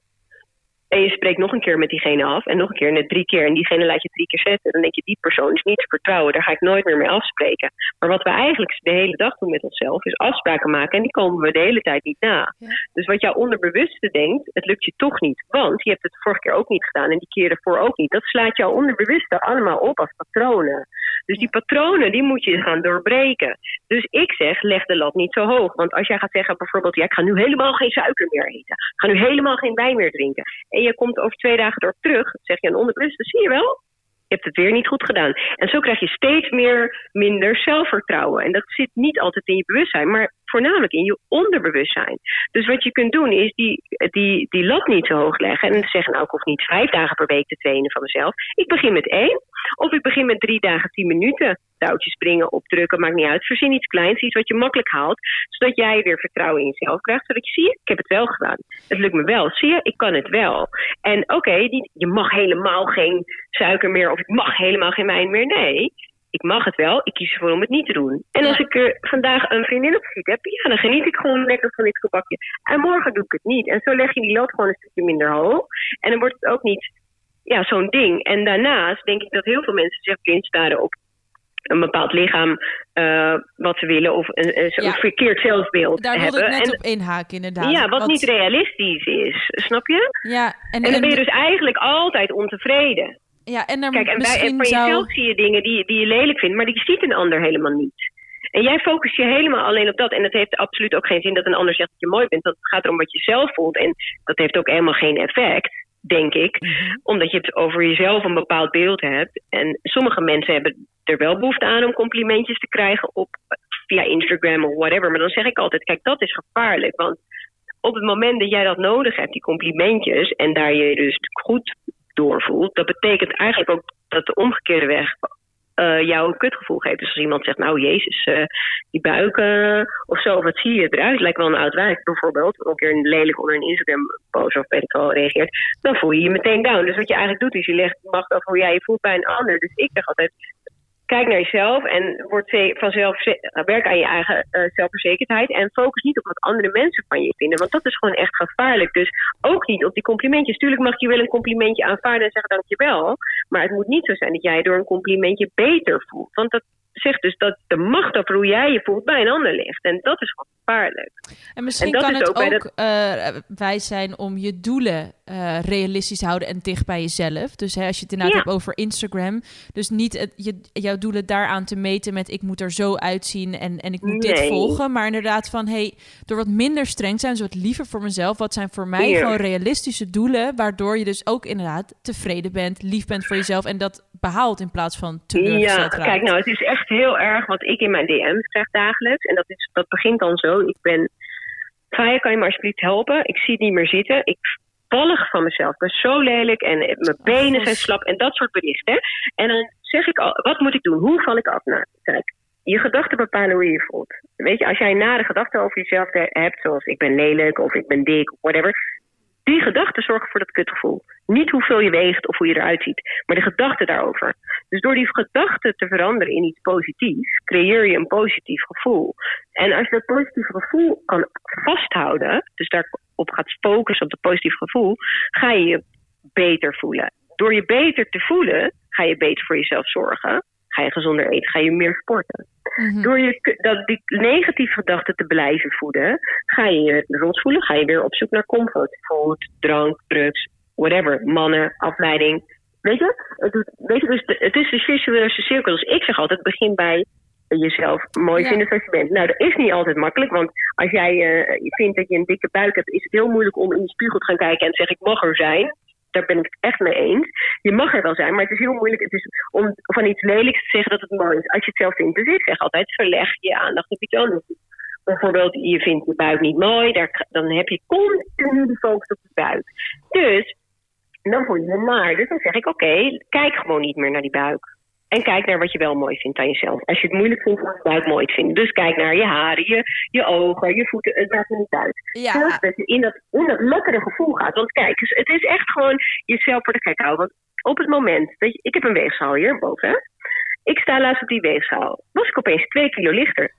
en je spreekt nog een keer met diegene af en nog een keer net drie keer en diegene laat je drie keer zetten, dan denk je die persoon is niet te vertrouwen, daar ga ik nooit meer mee afspreken. Maar wat we eigenlijk de hele dag doen met onszelf is afspraken maken en die komen we de hele tijd niet na. Ja. Dus wat jouw onderbewuste denkt, het lukt je toch niet, want je hebt het vorige keer ook niet gedaan en die keer ervoor ook niet. Dat slaat jouw onderbewuste allemaal op als patronen. Dus die patronen die moet je gaan doorbreken. Dus ik zeg, leg de lat niet zo hoog. Want als jij gaat zeggen bijvoorbeeld, ja, ik ga nu helemaal geen suiker meer eten. Ik ga nu helemaal geen wijn meer drinken. En je komt over twee dagen door terug, zeg je aan onderbewust, zie je wel, je hebt het weer niet goed gedaan. En zo krijg je steeds meer minder zelfvertrouwen. En dat zit niet altijd in je bewustzijn, maar voornamelijk in je onderbewustzijn. Dus wat je kunt doen is die, die, die lat niet zo hoog leggen. En zeggen, nou ik hoef niet vijf dagen per week te trainen van mezelf. Ik begin met één. Of ik begin met drie dagen tien minuten. Touwtjes springen, opdrukken, maakt niet uit. Verzin iets kleins, iets wat je makkelijk haalt. Zodat jij weer vertrouwen in jezelf krijgt. Zodat je zie je, ik heb het wel gedaan. Het lukt me wel. Zie je, ik kan het wel. En oké, je mag helemaal geen suiker meer. Of ik mag helemaal geen wijn meer. Nee, ik mag het wel, ik kies ervoor om het niet te doen. En als ik er vandaag een vriendin op ziet heb, ja, dan geniet ik gewoon lekker van dit gebakje. En morgen doe ik het niet. En zo leg je die lat gewoon een stukje minder hoog. En dan wordt het ook niet ja, zo'n ding. En daarnaast denk ik dat heel veel mensen zich blind staren op een bepaald lichaam uh, wat ze willen of een, een, Ja. verkeerd zelfbeeld Daar wilde hebben. ik net en, op inhaken, inderdaad. ja, wat niet realistisch is, snap je? Ja, en, En dan ben je dus eigenlijk altijd ontevreden. Ja, en er Kijk, en bij, en zou... jezelf zie je dingen die, die je lelijk vindt, maar die ziet een ander helemaal niet. En jij focust je helemaal alleen op dat. En het heeft absoluut ook geen zin dat een ander zegt dat je mooi bent. Het gaat erom wat je zelf voelt. En dat heeft ook helemaal geen effect, denk ik. Mhm. Omdat je het over jezelf een bepaald beeld hebt. En sommige mensen hebben er wel behoefte aan om complimentjes te krijgen op via Instagram of whatever. Maar dan zeg ik altijd, kijk, dat is gevaarlijk. Want op het moment dat jij dat nodig hebt, die complimentjes, en daar je dus goed door voelt, dat betekent eigenlijk ook dat de omgekeerde weg eh, jou een kutgevoel geeft. Dus als iemand zegt, nou jezus, eh, die buik eh, of zo, wat zie je eruit? Lijkt wel een oud bijvoorbeeld. Of een keer een lelijk onder een Instagram post of wel reageert. Dan voel je je meteen down. Dus wat je eigenlijk doet, is je legt macht over hoe jij je voelt bij een ander. Dus ik zeg altijd, kijk naar jezelf en word ze- vanzelf ze- werk aan je eigen eh, zelfverzekerdheid. En focus niet op wat andere mensen van je vinden. Want dat is gewoon echt gevaarlijk. Dus ook niet op die complimentjes. Tuurlijk mag je wel een complimentje aanvaarden en zeggen dankjewel. Maar het moet niet zo zijn dat jij door een complimentje beter voelt. Want dat, zegt dus dat de macht over hoe jij je voelt bij een ander ligt. En dat is gewoon gevaarlijk. En misschien En kan het ook ook eh, wijs zijn om je doelen eh, realistisch te houden en dicht bij jezelf. Dus hè, als je het inderdaad Ja. hebt over Instagram, dus niet het, je, jouw doelen daaraan te meten met ik moet er zo uitzien en, en ik moet dit volgen. Maar inderdaad van hey, door wat minder streng te zijn, zo wat liever voor mezelf. Wat zijn voor mij gewoon realistische doelen, waardoor je dus ook inderdaad tevreden bent, lief bent voor jezelf en dat behaalt in plaats van Ja, teleurgesteld raakt. kijk nou, het is echt heel erg wat ik in mijn DM's krijg dagelijks. En dat, is, dat begint dan zo. Ik ben, Faya, kan je me alsjeblieft helpen? Ik zie het niet meer zitten. Ik vallig van mezelf. Ik ben zo lelijk en mijn benen God. zijn slap en dat soort berichten. En dan zeg ik al, wat moet ik doen? Hoe val ik af? Nou, kijk, je gedachten bepalen hoe je je voelt. Weet je, als jij nare gedachten over jezelf he- hebt, zoals ik ben lelijk of ik ben dik of whatever, die gedachten zorgen voor dat kutgevoel. Niet hoeveel je weegt of hoe je eruit ziet, maar de gedachten daarover. Dus door die gedachten te veranderen in iets positiefs, creëer je een positief gevoel. En als je dat positieve gevoel kan vasthouden, dus daarop gaat focussen op het positieve gevoel, ga je je beter voelen. Door je beter te voelen, ga je beter voor jezelf zorgen. Ga je gezonder eten, ga je meer sporten. Mhm. Door je, dat, die negatieve gedachten te blijven voeden, ga je je rot voelen. Ga je weer op zoek naar comfort. Food, drank, drugs, whatever. Mannen, afleiding. Weet je? Het, doet- weet je dus de- het is de visuele cirkel. Dus ik zeg altijd, begin bij jezelf mooi Ja. vinden zoals je bent. Nou, dat is niet altijd makkelijk. Want als jij eh, vindt dat je een dikke buik hebt, is het heel moeilijk om in de spiegel te gaan kijken en te zeggen, ik mag er zijn. Daar ben ik het echt mee eens. Je mag er wel zijn, maar het is heel moeilijk het is om van iets lelijks te zeggen dat het mooi is. Als je het zelf vindt. Dus ik zeg altijd, verleg je aandacht op iets anders. Bijvoorbeeld, je vindt je buik niet mooi, dan heb je continu de focus op de buik. Dus, dan voel je je naar. Dus dan zeg ik, oké, kijk gewoon niet meer naar die buik. En kijk naar wat je wel mooi vindt aan jezelf. Als je het moeilijk vindt om je buik mooi te vinden. Dus kijk naar je haren, je, je ogen, je voeten. Het maakt er niet uit. Ja, dat je in dat, in dat lekkere gevoel gaat. Want kijk, dus het is echt gewoon jezelf voor de gek houden. Want op het moment, dat je, ik heb een weegschaal hier boven. hè. Ik sta laatst op die weegschaal. Was ik opeens twee kilo lichter.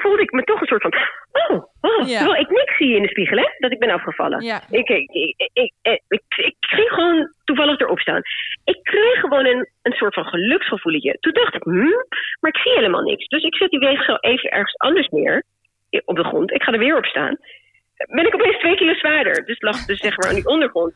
Voelde ik me toch een soort van, oh, oh. Ja. Terwijl ik niks zie in de spiegel, hè, dat ik ben afgevallen. ja. Ik, ik, ik, ik, ik, ging gewoon toevallig erop staan. Ik kreeg gewoon een, een soort van geluksgevoeletje. Toen dacht ik, hm, maar ik zie helemaal niks. Dus ik zet die weegschaal even ergens anders neer. Op de grond. Ik ga er weer op staan. Ben ik opeens twee kilo zwaarder. Dus lag dus zeg maar aan die ondergrond.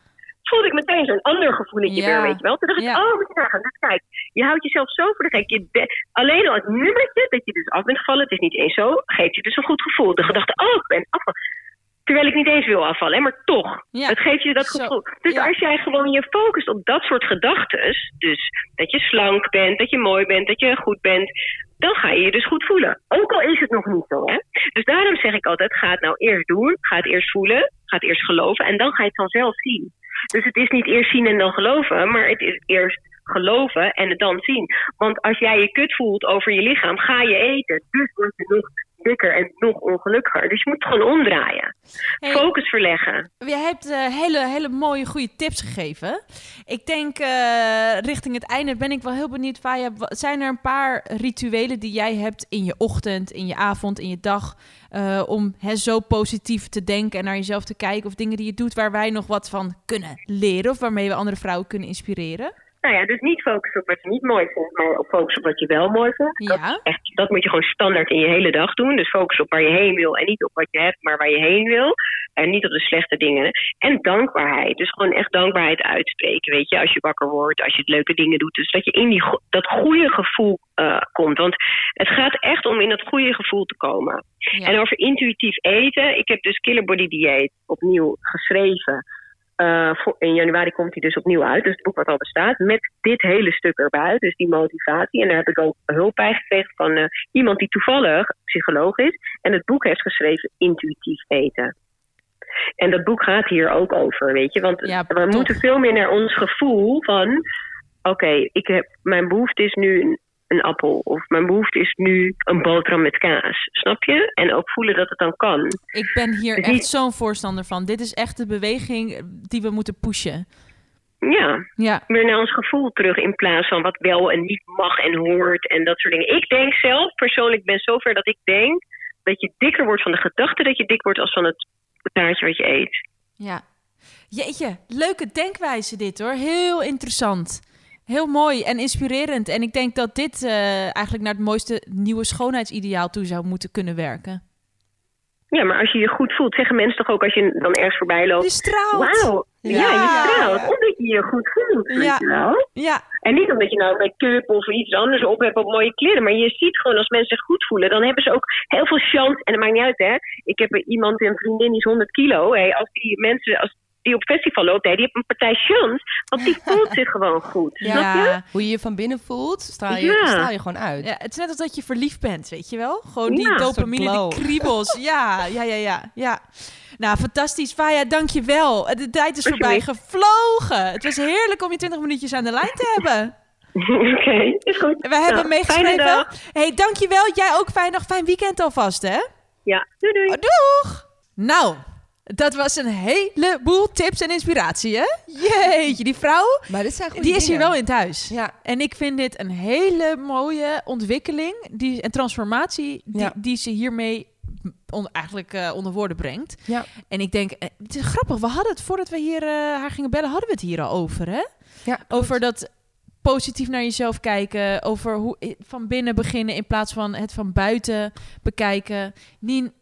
Voelde ik meteen zo'n ander gevoeletje Ja. weer, weet je wel. Toen dacht ik, Ja. oh, moet je nagaan. Dus kijk, je houdt jezelf zo voor de gek. Je alleen al het nummertje dat je dus af bent gevallen, het is niet eens zo, geeft je dus een goed gevoel. De gedachte, oh, ik ben afgevallen. Terwijl ik niet eens wil afvallen, hè, maar toch. Ja. Het geeft je dat Zo, gevoel. Dus ja. als jij gewoon je focust op dat soort gedachten, dus dat je slank bent, dat je mooi bent, dat je goed bent, dan ga je je dus goed voelen. Ook al is het nog niet zo, hè. Dus daarom zeg ik altijd, ga het nou eerst doen, ga het eerst voelen, ga het eerst geloven en dan ga je het vanzelf zien. Dus het is niet eerst zien en dan geloven, maar het is eerst geloven en het dan zien. Want als jij je kut voelt over je lichaam, ga je eten. Dus word je nog dikker en nog ongelukkiger. Dus je moet het gewoon omdraaien. Hey, Focus verleggen. Jij hebt eh, hele, hele mooie, goede tips gegeven. Ik denk eh, richting het einde ben ik wel heel benieuwd, Faya. wa- Zijn er een paar rituelen die jij hebt in je ochtend, in je avond, in je dag... eh, om hè, zo positief te denken en naar jezelf te kijken... of dingen die je doet waar wij nog wat van kunnen leren... of waarmee we andere vrouwen kunnen inspireren? Nou ja, dus niet focussen op wat je niet mooi vindt, maar op focussen op wat je wel mooi vindt. Dat, Ja. echt, dat moet je gewoon standaard in je hele dag doen. Dus focus op waar je heen wil en niet op wat je hebt, maar waar je heen wil. En niet op de slechte dingen. En dankbaarheid. Dus gewoon echt dankbaarheid uitspreken. Weet je, als je wakker wordt, als je het leuke dingen doet. Dus dat je in die, go- dat goede gevoel eh, komt. Want het gaat echt om in dat goede gevoel te komen. Ja. En over intuïtief eten. Ik heb dus Killer Body Dieet opnieuw geschreven. Eh, in januari komt hij dus opnieuw uit. Dus het boek wat al bestaat. Met dit hele stuk erbij. Dus die motivatie. En daar heb ik ook hulp bij gekregen van eh, iemand die toevallig psycholoog is. En het boek heeft geschreven Intuïtief eten. En dat boek gaat hier ook over, weet je. Want Ja, we moeten veel meer naar ons gevoel van... Oké, ik heb mijn behoefte is nu een, appel. Of mijn behoefte is nu een boterham met kaas. Snap je? En ook voelen dat het dan kan. Ik ben hier Dus echt zo'n voorstander van. Dit is echt de beweging die we moeten pushen. Ja, Ja, weer naar ons gevoel terug in plaats van wat wel en niet mag en hoort en dat soort dingen. Ik denk zelf, persoonlijk ben zover dat ik denk dat je dikker wordt van de gedachte dat je dik wordt als van het taartje wat je eet. ja. Jeetje, leuke denkwijze dit hoor. Heel interessant. Heel mooi en inspirerend. En ik denk dat dit eh, eigenlijk naar het mooiste nieuwe schoonheidsideaal toe zou moeten kunnen werken. Ja, maar als je je goed voelt, zeggen mensen toch ook als je dan ergens voorbij loopt. Je straalt. Wauw, ja, Ja. je straalt. Omdat je je goed voelt, weet Ja. je wel. Ja, En niet omdat je nou make-up of iets anders op hebt op mooie kleren. Maar je ziet gewoon als mensen zich goed voelen. Dan hebben ze ook heel veel chance. En dat maakt niet uit hè. Ik heb er iemand, een vriendin die is 100 kilo. Hé, als die mensen, als die op festival loopt, die heeft een partij chance. Want die <laughs> voelt zich gewoon goed. Snap je? ja. Hoe je je van binnen voelt, straal je, Ja. straal je gewoon uit. ja, het is net als dat je verliefd bent, weet je wel? Gewoon die Ja, dopamine, die kriebels. <laughs> Ja, ja, ja, ja, ja. Nou, fantastisch. Vaya, dank je wel. De tijd is voorbij gevlogen. Het was heerlijk om je 20 minuutjes aan de lijn te hebben. <laughs> Oké, is goed. We hebben Nou, meegeschreven. hey, dankjewel. Jij ook fijn nog fijn weekend alvast, hè? Ja, doei doei. Oh, doeg! Nou, dat was een heleboel tips en inspiratie, hè? Jeetje, die vrouw, Maar dit zijn die is hier wel in thuis. Ja. En ik vind dit een hele mooie ontwikkeling die, en transformatie die, Ja. die ze hiermee on- eigenlijk eh, onder woorden brengt. Ja. En ik denk, eh, het is grappig, we hadden het voordat we hier eh, haar gingen bellen, hadden we het hier al over, hè? Ja, Over dat positief naar jezelf kijken, over hoe van binnen beginnen in plaats van het van buiten bekijken. Nien,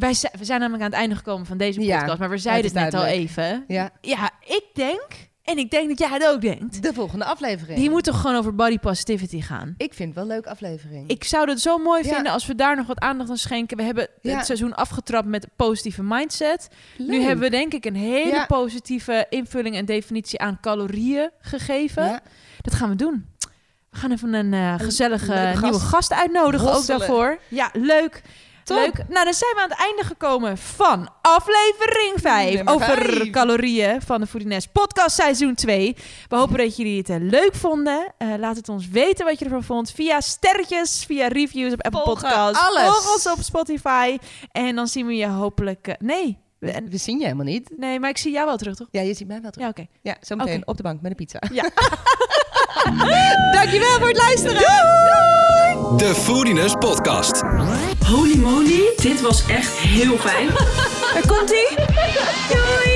wij we zijn namelijk aan het einde gekomen van deze Ja, podcast, maar we zeiden het net al even. Ja. Ja, ik denk, en ik denk dat jij het ook denkt, De volgende aflevering. die moet toch gewoon over body positivity gaan. Ik vind het wel een leuke aflevering. Ik zou het zo mooi Ja. vinden als we daar nog wat aandacht aan schenken. We hebben Ja. het seizoen afgetrapt met positieve mindset. Nu Leuk. hebben we denk ik een hele positieve invulling en definitie aan calorieën gegeven. Dat gaan we doen. We gaan even een eh, gezellige nieuwe gast uitnodigen ook daarvoor. Ja, leuk. Top. Leuk. Nou, dan zijn we aan het einde gekomen van aflevering 5 Nummer over calorieën van de Foodiness podcast seizoen 2. We hopen dat jullie het eh, leuk vonden. Eh, laat het ons weten wat je ervan vond via sterretjes, via reviews op Apple Volgen Podcasts. alles. Volg ons op Spotify. En dan zien we je hopelijk... eh, nee, we- We zien je helemaal niet. nee, maar ik zie jou wel terug, toch? Ja, je ziet mij wel terug. Ja, oké. Ja, zometeen Oké. op de bank met een pizza. <laughs> Dankjewel voor het luisteren. De Foodiness Podcast. Holy moly, dit was echt heel fijn. Daar komt ie. Doei.